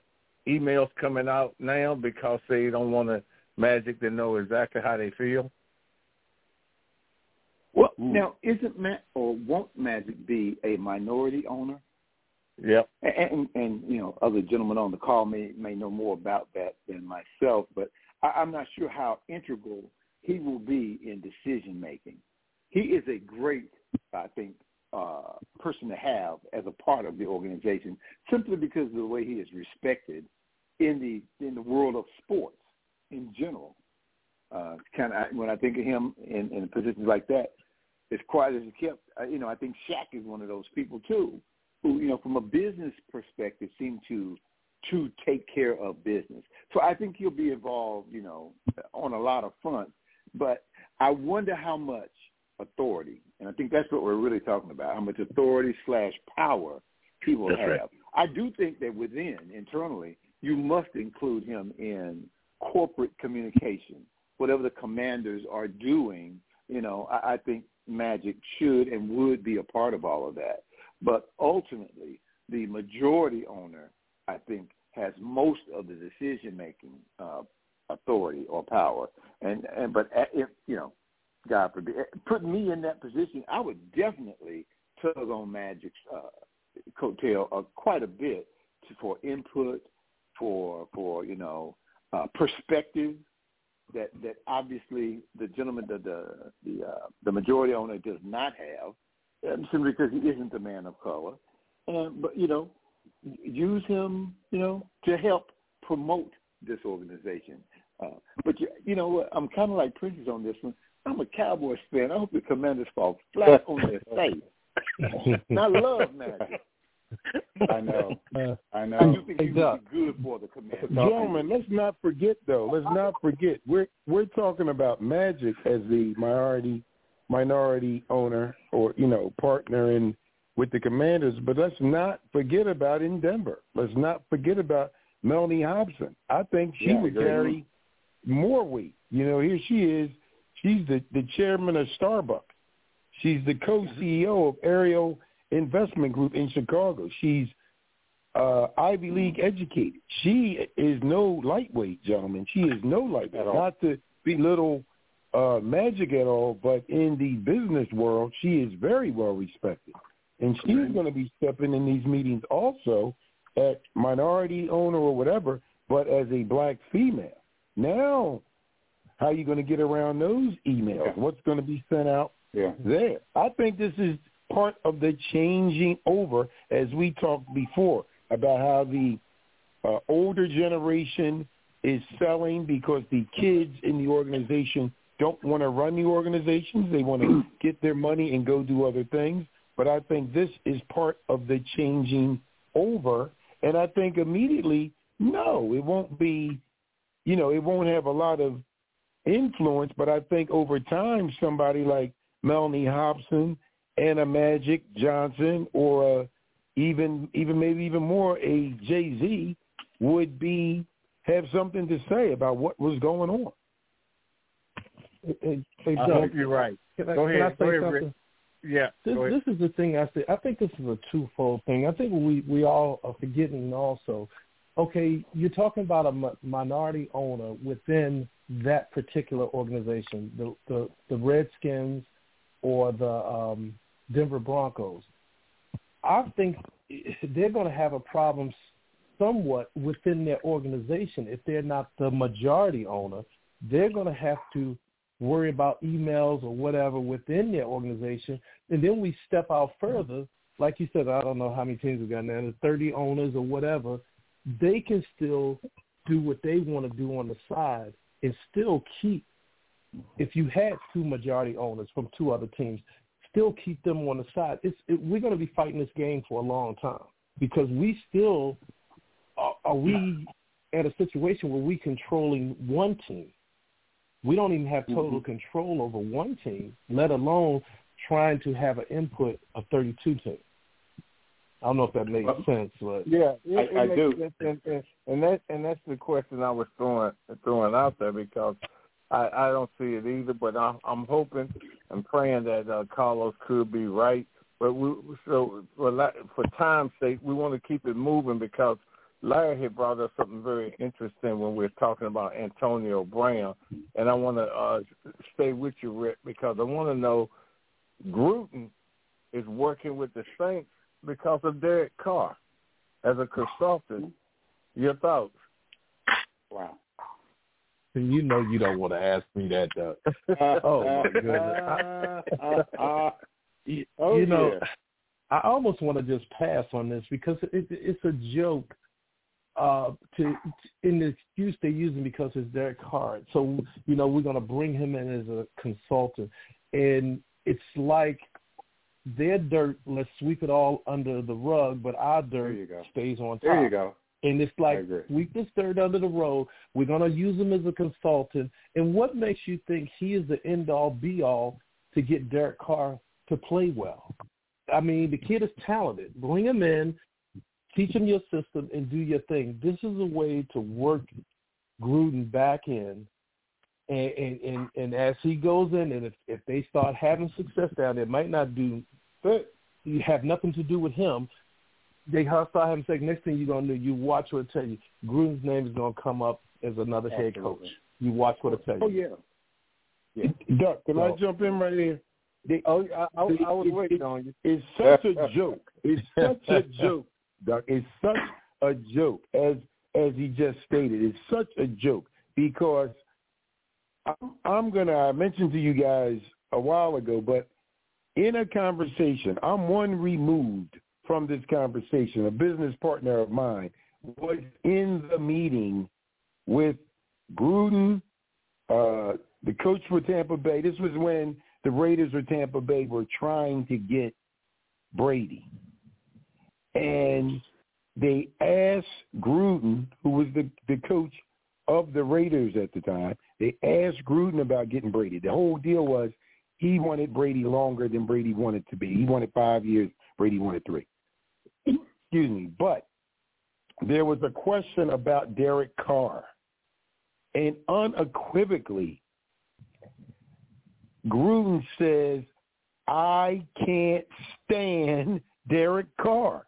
emails coming out now because they don't want to magic to know exactly how they feel? Well, Ooh. now isn't Ma- or won't Magic be a minority owner? Yep. And, and, and you know, other gentlemen on the call may may know more about that than myself, but I, I'm not sure how integral he will be in decision making. He is a great, I think, uh, person to have as a part of the organization, simply because of the way he is respected in the in the world of sports in general. Uh, kind of when I think of him in, in positions like that, as quiet as he kept, uh, you know, I think Shaq is one of those people too, who you know, from a business perspective, seem to to take care of business. So I think he'll be involved, you know, on a lot of fronts. But I wonder how much authority, and I think that's what we're really talking about, how much authority slash power people That's have. right. I do think that within internally, you must include him in corporate communication. Whatever the commanders are doing, you know, I, I think Magic should and would be a part of all of that. But ultimately, the majority owner, I think, has most of the decision making uh, authority or power. And and but uh, if you know, God forbid, put me in that position, I would definitely tug on Magic's uh, coattail uh, quite a bit to, for input, for for you know uh, perspective that that obviously the gentleman the the the, uh, the majority owner does not have, um, simply because he isn't a man of color. And but you know, use him you know to help promote this organization. Uh, but you, you know what? I'm kind of like Princess on this one. I'm a Cowboys fan. I hope the Commanders fall flat on their face. (laughs) and I love Magic. (laughs) I know. Uh, I I know. do think Hey, he Doc. would be good for the Commanders. Gentlemen, let's not forget though. Let's not forget we're we're talking about Magic as the minority minority owner or you know partner in with the Commanders, but let's not forget about in Denver. Let's not forget about Mellody Hobson. I think she Yeah, would very carry more weight. You know, here she is. She's the the chairman of Starbucks. She's the co-CEO of Ariel Investment Group in Chicago. She's uh, Ivy League educated. She is no lightweight, gentlemen. She is no lightweight. Not to belittle uh, Magic at all, but in the business world, she is very well respected. And she's going to be stepping in these meetings also at minority owner or whatever, but as a black female. Now, how are you going to get around those emails? Yeah. What's going to be sent out Yeah. there. I think this is part of the changing over, as we talked before, about how the uh, older generation is selling because the kids in the organization don't want to run the organizations. They want to (clears throat) get their money and go do other things. But I think this is part of the changing over. And I think immediately, no, it won't be, you know, it won't have a lot of influence. But I think over time, somebody like Mellody Hobson, Anna Magic Johnson, or uh, even even maybe even more a Jay Z would be have something to say about what was going on. Hey, hey, I Doug, hope you're right. can I, Go can I ahead. say Go ahead, something? Rick. Yeah. This, this is the thing I say. I think this is a twofold thing. I think we we all are forgetting also. Okay, you're talking about a minority owner within that particular organization, the the, the Redskins or the um, Denver Broncos. I think they're going to have a problem somewhat within their organization if they're not the majority owner. They're going to have to worry about emails or whatever within their organization. And then we step out further, like you said, I don't know how many teams we got now, the 30 owners or whatever, they can still do what they want to do on the side and still keep, if you had two majority owners from two other teams, still keep them on the side. It's it, we're going to be fighting this game for a long time because we still are, are we at a situation where we controlling one team. We don't even have total mm-hmm. control over one team, let alone trying to have an input of 32 teams. I don't know if that makes well, sense, but yeah, it, I, it I do. Sense. And, and, and that and that's the question I was throwing throwing out there because I, I don't see it either. But I'm, I'm hoping and praying that uh, Carlos could be right. But we so for for time's sake, we want to keep it moving because Larry had brought up something very interesting when we were talking about Antonio Brown, and I want to uh, stay with you, Rick, because I want to know Gruden is working with the Saints because of Derek Carr as a consultant. Your thoughts? Wow. You know you don't want to ask me that, Doug. (laughs) oh my goodness! (laughs) I, you, oh, you know, yeah. I almost want to just pass on this because it, it's a joke. Uh, to in the excuse they're using because it's Derek Carr. So you know we're going to bring him in as a consultant, and it's like their dirt, let's sweep it all under the rug, but our dirt stays on top. There you go. And it's like sweep this dirt under the rug. We're gonna use him as a consultant. And what makes you think he is the end all be all to get Derek Carr to play well? I mean, the kid is talented. Bring him in, teach him your system, and do your thing. This is a way to work Gruden back in and, and and and as he goes in, and if if they start having success down there, it might not do, but you have nothing to do with him. They start having Say Next thing you're gonna do, you watch what it tell you. Gruden's name is gonna come up as another Absolutely. head coach. You watch what it tell you. Oh yeah. Yeah. Duck, can so, I jump in right here? They, oh, I, I, I was waiting on you. It's such a joke. It's such a joke, (laughs) Duck. It's such a joke, as as he just stated. It's such a joke because I'm going to, I mentioned to you guys a while ago, but in a conversation, I'm one removed from this conversation. A business partner of mine was in the meeting with Gruden, uh, the coach for Tampa Bay. This was when the Raiders of Tampa Bay were trying to get Brady. And they asked Gruden, who was the, the coach of the Raiders at the time, they asked Gruden about getting Brady. The whole deal was he wanted Brady longer than Brady wanted to be. He wanted five years. Brady wanted three. Excuse me. But there was a question about Derek Carr. And unequivocally, Gruden says, I can't stand Derek Carr.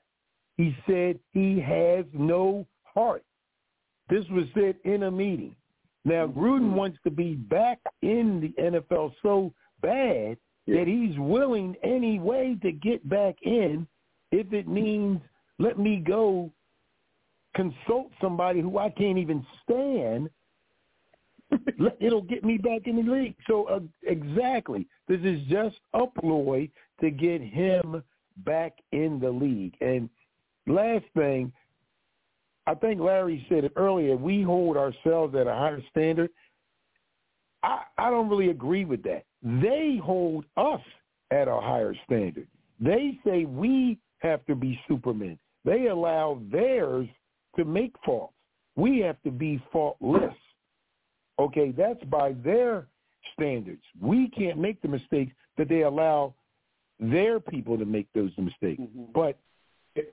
He said he has no heart. This was said in a meeting. Now Gruden mm-hmm. wants to be back in the NFL so bad that he's willing any way to get back in if it means let me go consult somebody who I can't even stand. (laughs) It'll get me back in the league. So uh, exactly, this is just a ploy to get him back in the league. And last thing, I think Larry said it earlier. We hold ourselves at a higher standard. I, I don't really agree with that. They hold us at a higher standard. They say we have to be supermen. They allow theirs to make faults. We have to be faultless. Okay, that's by their standards. We can't make the mistakes that they allow their people to make those mistakes. Mm-hmm. But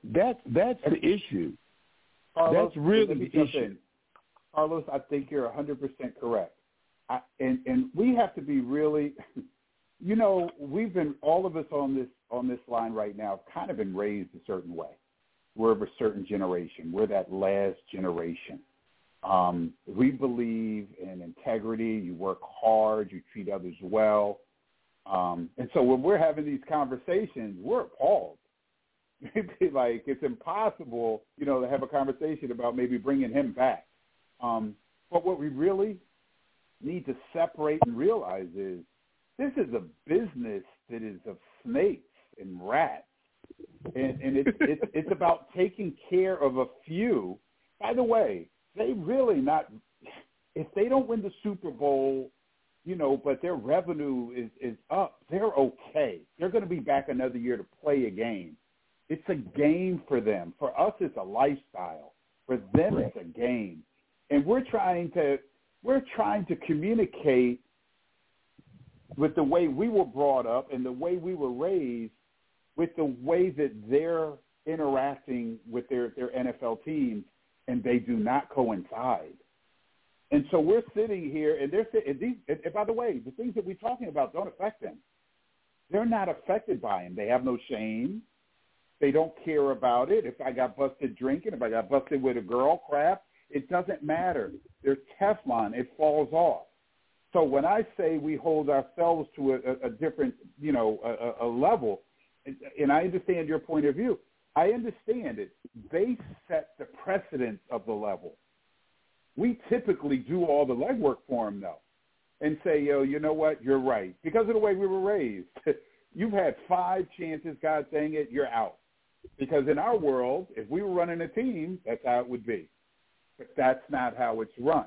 that's that's the issue. Carlos, That's really the issue. In. Carlos, I think you're 100% correct. I, and and we have to be really, (laughs) you know, we've been all of us on this on this line right now have kind of been raised a certain way. We're of a certain generation. We're that last generation. Um, we believe in integrity. You work hard. You treat others well. Um, and so when we're having these conversations, we're appalled (laughs) like it's impossible, you know, to have a conversation about maybe bringing him back. Um, but what we really need to separate and realize is this is a business that is of snakes and rats, and, and it's, it's it's about taking care of a few. By the way, they really not if they don't win the Super Bowl, you know, but their revenue is is up. They're okay. They're going to be back another year to play a game. It's a game for them. For us, it's a lifestyle. For them, right. it's a game, and we're trying to we're trying to communicate with the way we were brought up and the way we were raised, with the way that they're interacting with their their NFL teams, and they do not coincide. And so we're sitting here, and they're and these. And by the way, the things that we're talking about don't affect them. They're not affected by them. They have no shame. They don't care about it. If I got busted drinking, if I got busted with a girl, crap, it doesn't matter. They're Teflon. It falls off. So when I say we hold ourselves to a, a different, you know, a, a level, and I understand your point of view, I understand it. They set the precedence of the level. We typically do all the legwork for them, though, and say, yo, you know what? You're right. Because of the way we were raised, (laughs) you've had five chances, God dang it, you're out. Because in our world, if we were running a team, that's how it would be. But that's not how it's run.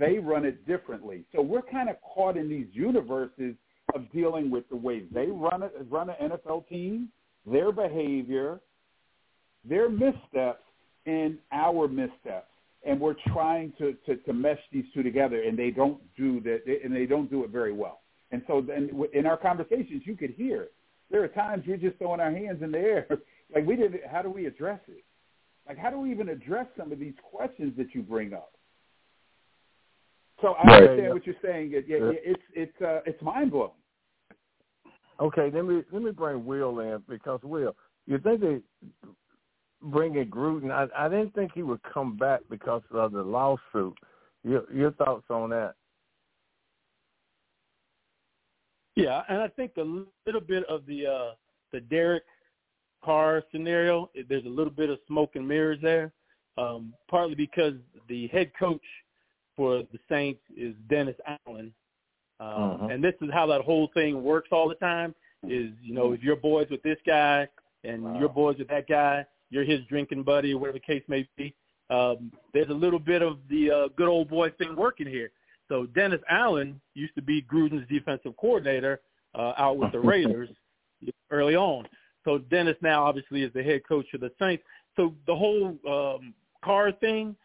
They run it differently. So we're kind of caught in these universes of dealing with the way they run it, run an NFL team, their behavior, their missteps, and our missteps and we're trying to, to, to mesh these two together, and they don't do that, and they don't do it very well. And so then in our conversations, you could hear it. There are times we're just throwing our hands in the air, (laughs) like we didn't. How do we address it? Like how do we even address some of these questions that you bring up? So I right. understand what you're saying. It, it, it's it's uh, it's mind blowing. Okay, let me let me bring Will in because Will, you think they bringing Gruden, I, I didn't think he would come back because of the lawsuit. Your, your thoughts on that? Yeah, and I think a little bit of the uh, the Derek Carr scenario, there's a little bit of smoke and mirrors there, um, partly because the head coach for the Saints is Dennis Allen, um, uh-huh. and this is how that whole thing works all the time. Is you know if your boys with this guy and wow. your boys with that guy, you're his drinking buddy whatever the case may be. Um, there's a little bit of the uh, good old boy thing working here. So Dennis Allen used to be Gruden's defensive coordinator uh, out with the (laughs) Raiders early on. So Dennis now obviously is the head coach of the Saints. So the whole um, Carr thing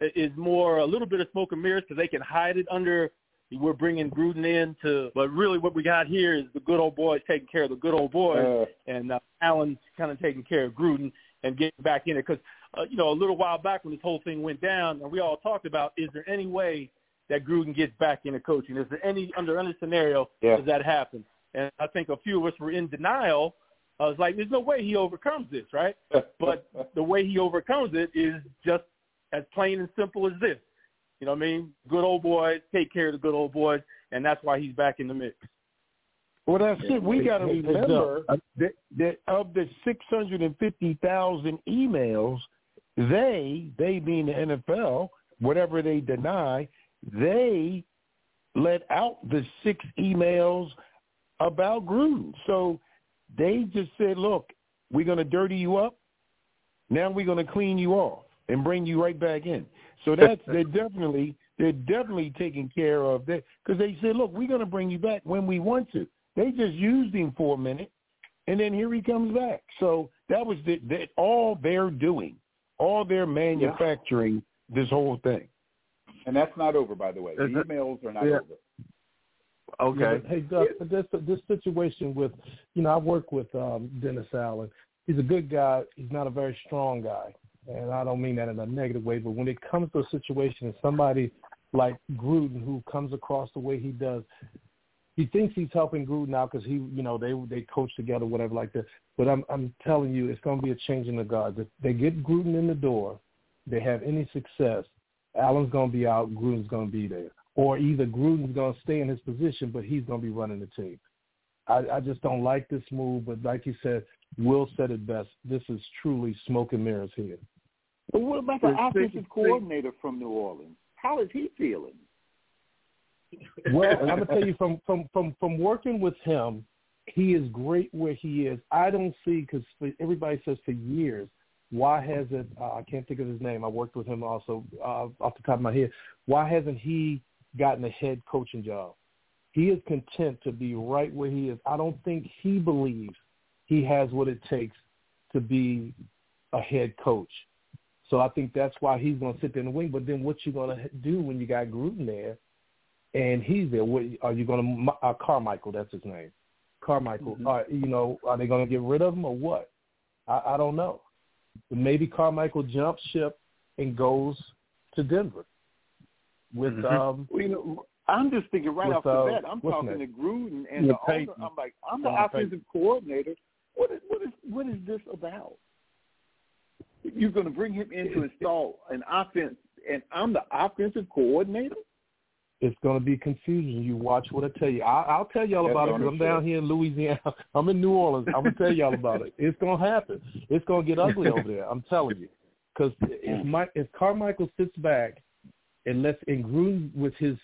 is more a little bit of smoke and mirrors because they can hide it under we're bringing Gruden in to, but really what we got here is the good old boys taking care of the good old boys, uh, and uh, Allen's kind of taking care of Gruden and get back in it. Because, uh, you know, a little while back when this whole thing went down, and we all talked about, is there any way that Gruden gets back into coaching? Is there any, under any scenario, yeah. does that happen? And I think a few of us were in denial. I was like, there's no way he overcomes this, right? (laughs) but the way he overcomes it is just as plain and simple as this. You know what I mean? Good old boys, take care of the good old boys, and that's why he's back in the mix. Well, that's it. We got to remember that, that of the 650,000 emails, they, they being the NFL, whatever they deny, they let out the six emails about Gruden. So they just said, look, we're going to dirty you up. Now we're going to clean you off and bring you right back in. So that's they're definitely they're definitely taking care of that because they said, look, we're going to bring you back when we want to. They just used him for a minute, and then here he comes back. So that was the, the, all they're doing, all they're manufacturing yeah. this whole thing. And that's not over, by the way. The emails are not yeah. over. Okay. Yeah, hey, Doug, this this situation with, you know, I work with um, Dennis Allen. He's a good guy. He's not a very strong guy, and I don't mean that in a negative way. But when it comes to a situation, and somebody like Gruden who comes across the way he does, he thinks he's helping Gruden now because he, you know, they they coach together, whatever like that. But I'm I'm telling you, it's going to be a change in the guard. If they get Gruden in the door, they have any success, Allen's going to be out, Gruden's going to be there, or either Gruden's going to stay in his position, but he's going to be running the team. I, I just don't like this move, but like you said, Will said it best. This is truly smoke and mirrors here. But what about the offensive coordinator from New Orleans? How is he feeling? well, I'm gonna (laughs) tell you from from from from working with him, he is great where he is. I don't see because everybody says for years, why hasn't uh, I can't think of his name. I worked with him also uh, off the top of my head. Why hasn't he gotten a head coaching job? He is content to be right where he is. I don't think he believes he has what it takes to be a head coach. So I think that's why he's going to sit there in the wing. But then what you going to do when you got Gruden there and he's there? What, are you going to uh, Carmichael? That's his name. Carmichael. Mm-hmm. Are, you know, are they going to get rid of him or what? I, I don't know. Maybe Carmichael jumps ship and goes to Denver with mm-hmm. um. Well, you know, I'm just thinking right with, off the uh, bat. I'm talking to Gruden and yeah, the owner. I'm like, I'm the offensive coordinator. What is what is what is this about? You're going to bring him in to install an offense, and I'm the offensive coordinator. It's going to be confusion. You watch what I tell you. I, I'll tell y'all That's about it because I'm down here in Louisiana. (laughs) I'm in New Orleans. I'm gonna tell y'all about it. It's going to happen. It's going to get ugly over there. I'm telling you. Because if, Mike, if Carmichael sits back and lets and Gruden with his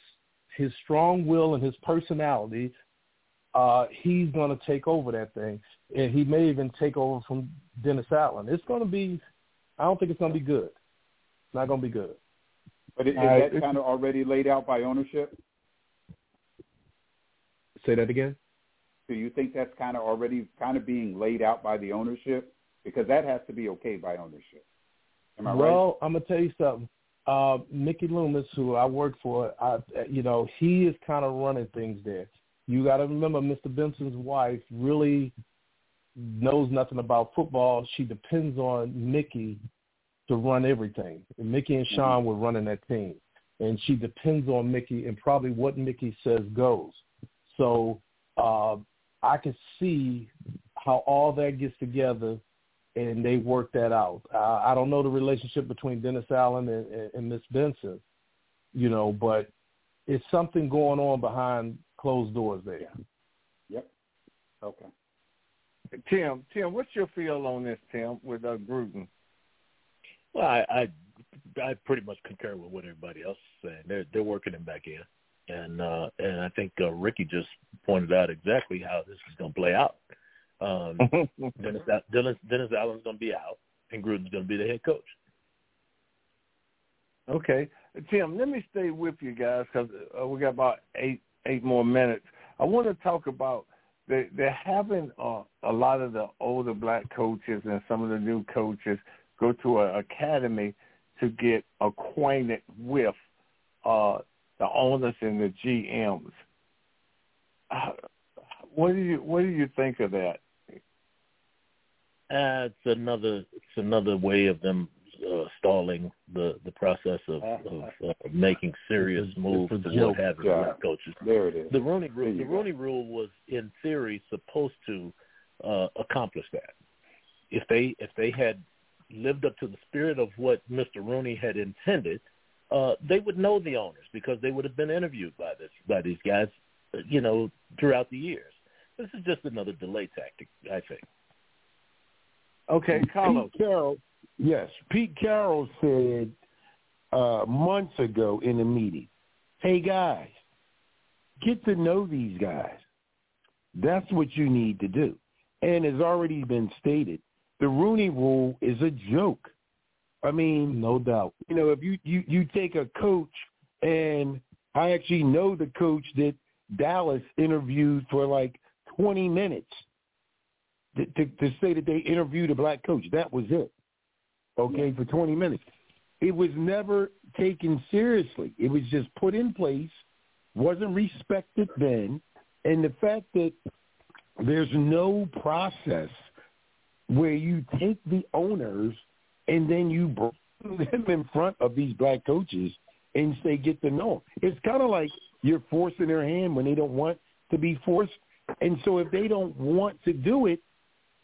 his strong will and his personality, uh, he's going to take over that thing, and he may even take over from Dennis Allen. It's going to be. I don't think it's going to be good. It's not going to be good. But is, is Uh, that kind of already laid out by ownership? Say that again. Do you think that's kind of already kind of being laid out by the ownership? Because that has to be okay by ownership. Am I well, I'm gonna tell you something. Uh, Mickey Loomis, who I work for, I, you know, he is kind of running things there. You got to remember, Mr. Benson's wife really knows nothing about football. She depends on Mickey to run everything. And Mickey and Sean were running that team, and she depends on Mickey, and probably what Mickey says goes. So uh, I can see how all that gets together and they work that out. Uh, I don't know the relationship between Dennis Allen and, and, and Miss Benson, you know, but it's something going on behind closed doors there. Yep. Okay. Tim, Tim, what's your feel on this, Tim, with uh, Gruden? Well, I, I I pretty much concur with what everybody else is saying. They're they're working him back in, and uh, and I think uh, Ricky just pointed out exactly how this is going to play out. Um, (laughs) Dennis, Dennis Dennis Allen's going to be out, and Gruden's going to be the head coach. Okay, Tim, let me stay with you guys because uh, we got about eight eight more minutes. I want to talk about they they're having uh, a lot of the older black coaches and some of the new coaches go to an academy to get acquainted with uh, the owners and the GMs. Uh, what do you what do you think of that? Uh, it's another it's another way of them uh, stalling the the process of, of uh, making serious moves it's a toward joke. having Yeah. coaches. There it is. The Rooney rule you the go. Rooney rule was in theory supposed to uh, accomplish that. If they if they had lived up to the spirit of what Mr. Rooney had intended, uh, they would know the owners because they would have been interviewed by this by these guys, uh, you know, throughout the years. This is just another delay tactic, I think. Okay, Carlos. Pete Carroll, yes, Pete Carroll said uh, months ago in a meeting, "Hey guys, get to know these guys. That's what you need to do." And has already been stated, the Rooney Rule is a joke. I mean, No doubt. you know, if you you you take a coach, and I actually know the coach that Dallas interviewed for like 20 minutes to, to, to say that they interviewed a black coach. That was it. Okay, for 20 minutes. It was never taken seriously. It was just put in place, wasn't respected then, and the fact that there's no process where you take the owners and then you bring them in front of these black coaches and say get to know them. It's kind of like you're forcing their hand when they don't want to be forced. And so if they don't want to do it,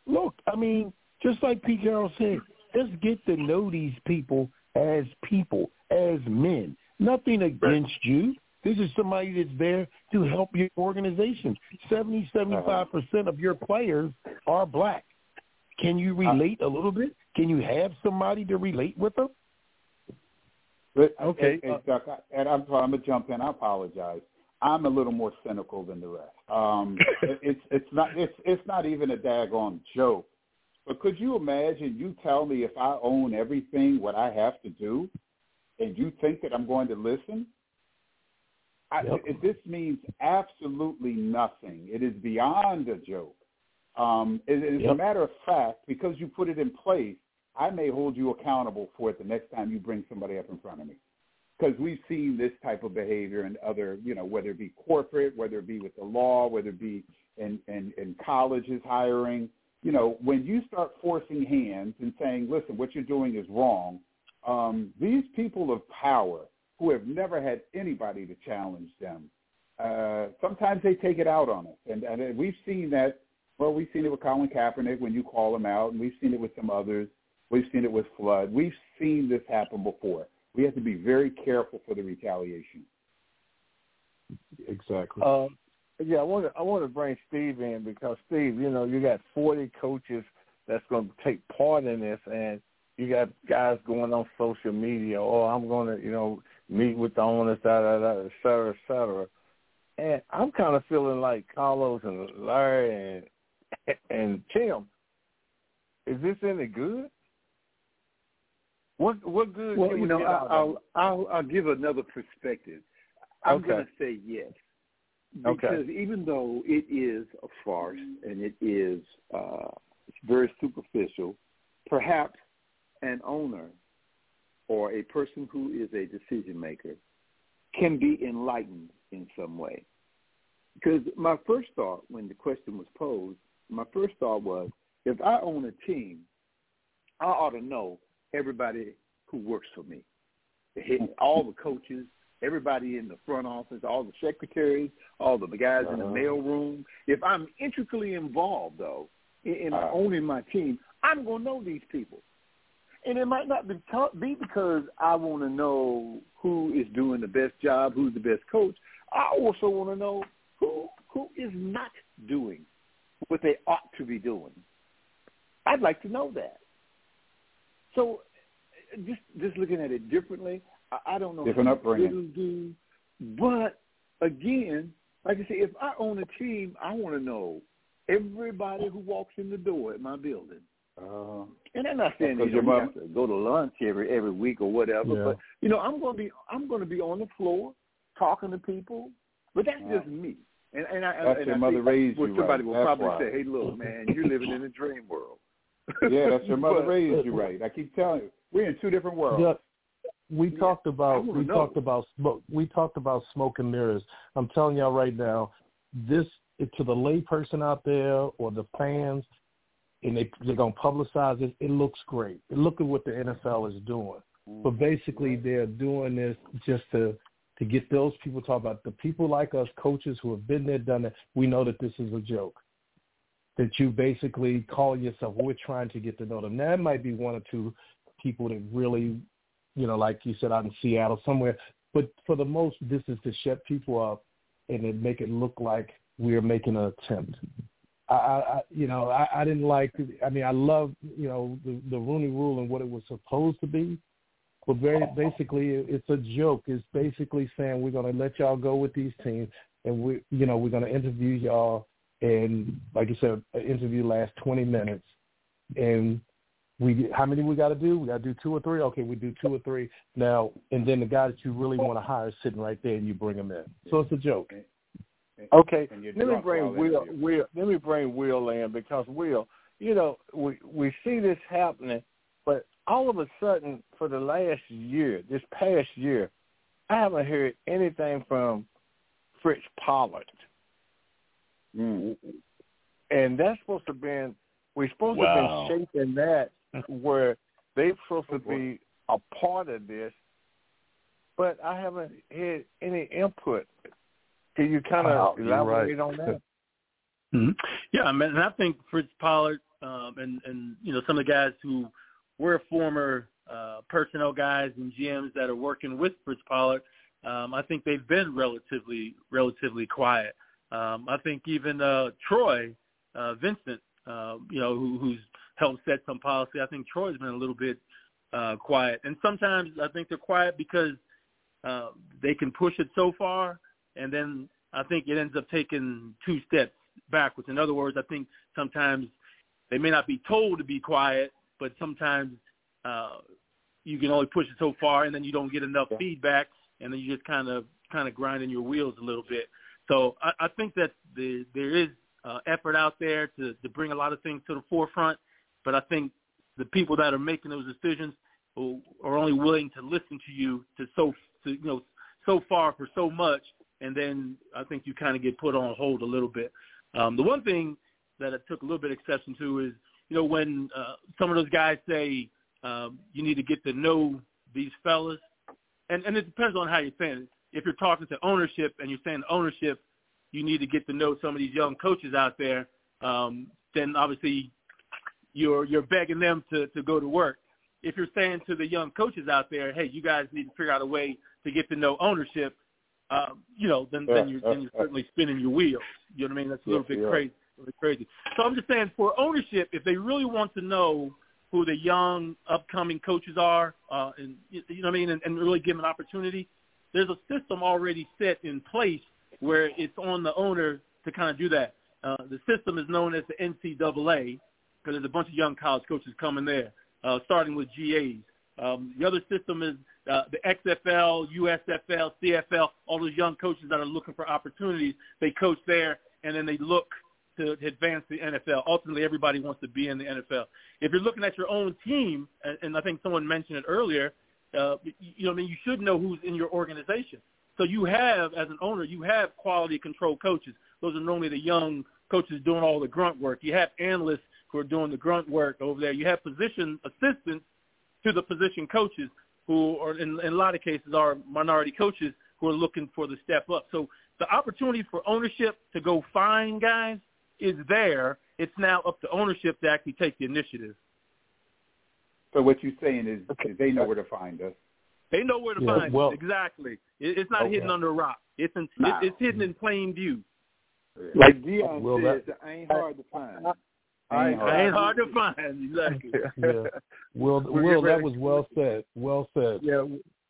look, I mean, just like Pete Carroll said, just get to know these people as people, as men. Nothing against you. This is somebody that's there to help your organization. Seventy, seventy-five percent of your players are black. Can you relate a little bit? Can you have somebody to relate with them? But, Okay, and, and, uh, Chuck, I- and I'm sorry, I'm gonna jump in. I apologize. I'm a little more cynical than the rest. Um, (laughs) it, it's it's not it's it's not even a daggone joke. But could you imagine? You tell me if I own everything, what I have to do, and you think that I'm going to listen? I, Yep. it, this means absolutely nothing. It is beyond a joke. Um, it, as a matter of fact, because you put it in place, I may hold you accountable for it the next time you bring somebody up in front of me. Because we've seen this type of behavior in other, you know, whether it be corporate, whether it be with the law, whether it be in, in, in colleges hiring. You know, when you start forcing hands and saying, listen, what you're doing is wrong, um, these people of power who have never had anybody to challenge them, uh, sometimes they take it out on us. And, and we've seen that, well, we've seen it with Colin Kaepernick when you call him out, and we've seen it with some others. We've seen it with Flood. We've seen this happen before. We have to be very careful for the retaliation. Exactly. Um, yeah, I want to I want to bring Steve in because Steve, you know, you got 40 coaches that's going to take part in this, and you got guys going on social media. Oh, I'm going to, you know, meet with the owners, da da da, et cetera, et cetera. And I'm kind of feeling like Carlos and Larry and and Tim. Is this any good? What what good? Well, you know, I, out of I'll. I'll I'll give another perspective. I'm Okay. going to say yes Because even though it is a farce and it is uh, very superficial, perhaps an owner or a person who is a decision maker can be enlightened in some way. Because my first thought when the question was posed, my first thought was, if I own a team, I ought to know everybody who works for me, all the coaches, everybody in the front office, all the secretaries, all the guys in the Uh-huh. mail room. If I'm intricately involved, though, in, in Uh. owning my team, I'm going to know these people. And it might not be, be because I want to know who is doing the best job, who's the best coach. I also want to know who who is not doing what they ought to be doing. I'd like to know that. So, just just looking at it differently, I, I don't know Different upbringing. it'll do, but again, like I say, if I own a team, I want to know everybody who walks in the door at my building. Uh, And I'm not saying Because you your know, mom- have to go to lunch every every week or whatever, Yeah. but you know, I'm going to be I'm going to be on the floor talking to people. But that's Wow. just me. And and I That's and your I mother think raised well, you somebody right. will That's probably why. say, "Hey, look, man, you're living in a dream world." (laughs) yeah, that's your (laughs) mother But- raised you right. I keep telling you, we're in two different worlds. We Yeah, talked about we know. talked about smoke. We talked about smoke and mirrors. I'm telling y'all right now, this to the layperson out there or the fans, and they they're gonna publicize it. It looks great. Look at what the NFL is doing. Mm-hmm. But basically, they're doing this just to to get those people talk about the people like us, coaches who have been there, done it. We know that this is a joke. That you basically call yourself. We're trying to get to know them. Now, it might be one or two people that really, you know, like you said, out in Seattle somewhere. But for the most, this is to shut people up and then make it look like we're making an attempt. I, I you know, I, I didn't like. I mean, I love, you know, the, the Rooney Rule and what it was supposed to be. But very basically, it's a joke. It's basically saying we're going to let y'all go with these teams, and we, you know, we're going to interview y'all, and like you said, interview lasts 20 minutes, and we how many we got to do? We got to do two or three. Okay, we do two or three now, and then the guy that you really want to hire is sitting right there, and you bring him in. So it's a joke. Okay, let me bring while Will. interviewing. Will, let me bring Will in because Will, you know, we we see this happening, but all of a sudden, for the last year, this past year, I haven't heard anything from Fritz Pollard, Mm. and that's supposed to been we're supposed Wow. to be shaping that (laughs) where they're supposed to Oh, be a part of this, but I haven't had any input. Can you kind of you're elaborate right. on that? Mhm. Yeah, I mean, and I think Fritz Pollard um, and and you know some of the guys who were former uh, personnel guys and GMs that are working with Fritz Pollard, um, I think they've been relatively relatively quiet. Um, I think even uh, Troy uh, Vincent, uh, you know, who, who's helped set some policy. I think Troy's been a little bit uh, quiet, and sometimes I think they're quiet because uh, they can push it so far, and then I think it ends up taking two steps backwards. In other words, I think sometimes they may not be told to be quiet, but sometimes uh, you can only push it so far, and then you don't get enough feedback, and then you just kind of kind of grinding your wheels a little bit. So I, I think that the, there is uh, effort out there to, to bring a lot of things to the forefront, but I think the people that are making those decisions are only willing to listen to you to so to, you know so far for so much, and then I think you kind of get put on hold a little bit. Um, the one thing that I took a little bit of exception to is you know when uh, some of those guys say um, you need to get to know these fellas, and and it depends on how you're saying it. If you're talking to ownership and you're saying ownership, you need to get to know some of these young coaches out there. Um, then obviously you're you're begging them to to go to work. If you're saying to the young coaches out there, hey, you guys need to figure out a way to get to know ownership, um, you know, then then you're then you're certainly spinning your wheels. You know what I mean? That's a little bit crazy, a little bit crazy. So I'm just saying, for ownership, if they really want to know who the young upcoming coaches are, uh, and you know what I mean, and, and really give them an opportunity, there's a system already set in place where it's on the owner to kind of do that. Uh, the system is known as the NCAA, because there's a bunch of young college coaches coming there, uh, starting with GAs. Um, the other system is uh, the XFL, USFL, CFL, all those young coaches that are looking for opportunities. They coach there, and then they look to advance the NFL. Ultimately, everybody wants to be in the NFL. If you're looking at your own team, and, I think someone mentioned it earlier, uh, you know, I mean, you should know who's in your organization. So you have, as an owner, you have quality control coaches. Those are normally the young coaches doing all the grunt work. You have analysts who are doing the grunt work over there. You have position assistants to the position coaches who are in, in a lot of cases are minority coaches who are looking for the step up. So the opportunity for ownership to go find guys is there. It's now up to ownership to actually take the initiative. So what you're saying is, okay. they know where to find us. They know where to yeah, find well, us. Exactly. It, it's not okay. hidden under a rock. It's in, nah. it's, it's hidden in plain view. Like Deion well, says, that, ain't hard to find. I ain't, ain't hard to find. Exactly. (laughs) yeah. Will, Will, that was well said. Well said. Yeah,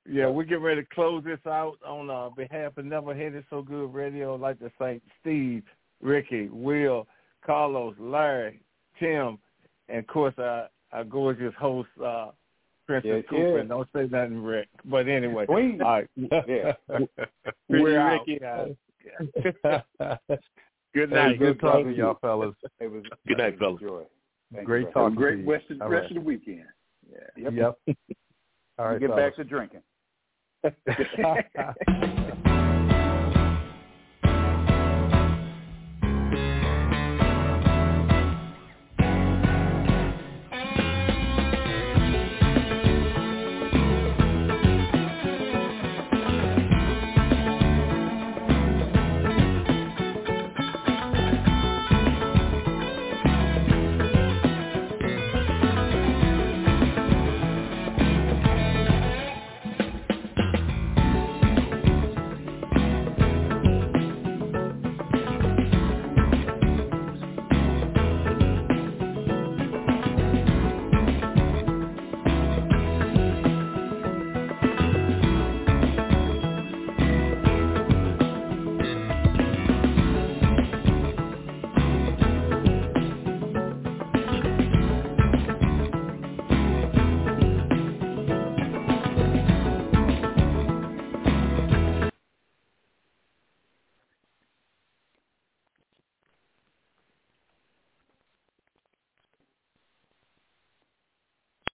Yeah, we're getting ready to close this out on uh, behalf of Never Had It So Good Radio. I'd like to thank Steve, Ricky, Will, Carlos, Larry, Tim, and of course our, our gorgeous host, uh, Princess yeah, Cooper. Yeah. Don't say nothing, Rick. But anyway, Queen. all right. yeah. (laughs) (laughs) We're Ricky. Out. Good night. good talking to y'all, fellas. It was good night, fellas. Great you, talking. Great rest of, rest right. of the weekend. Yeah. Yep. yep. (laughs) All right. Get fellas. back to drinking. (laughs) (laughs)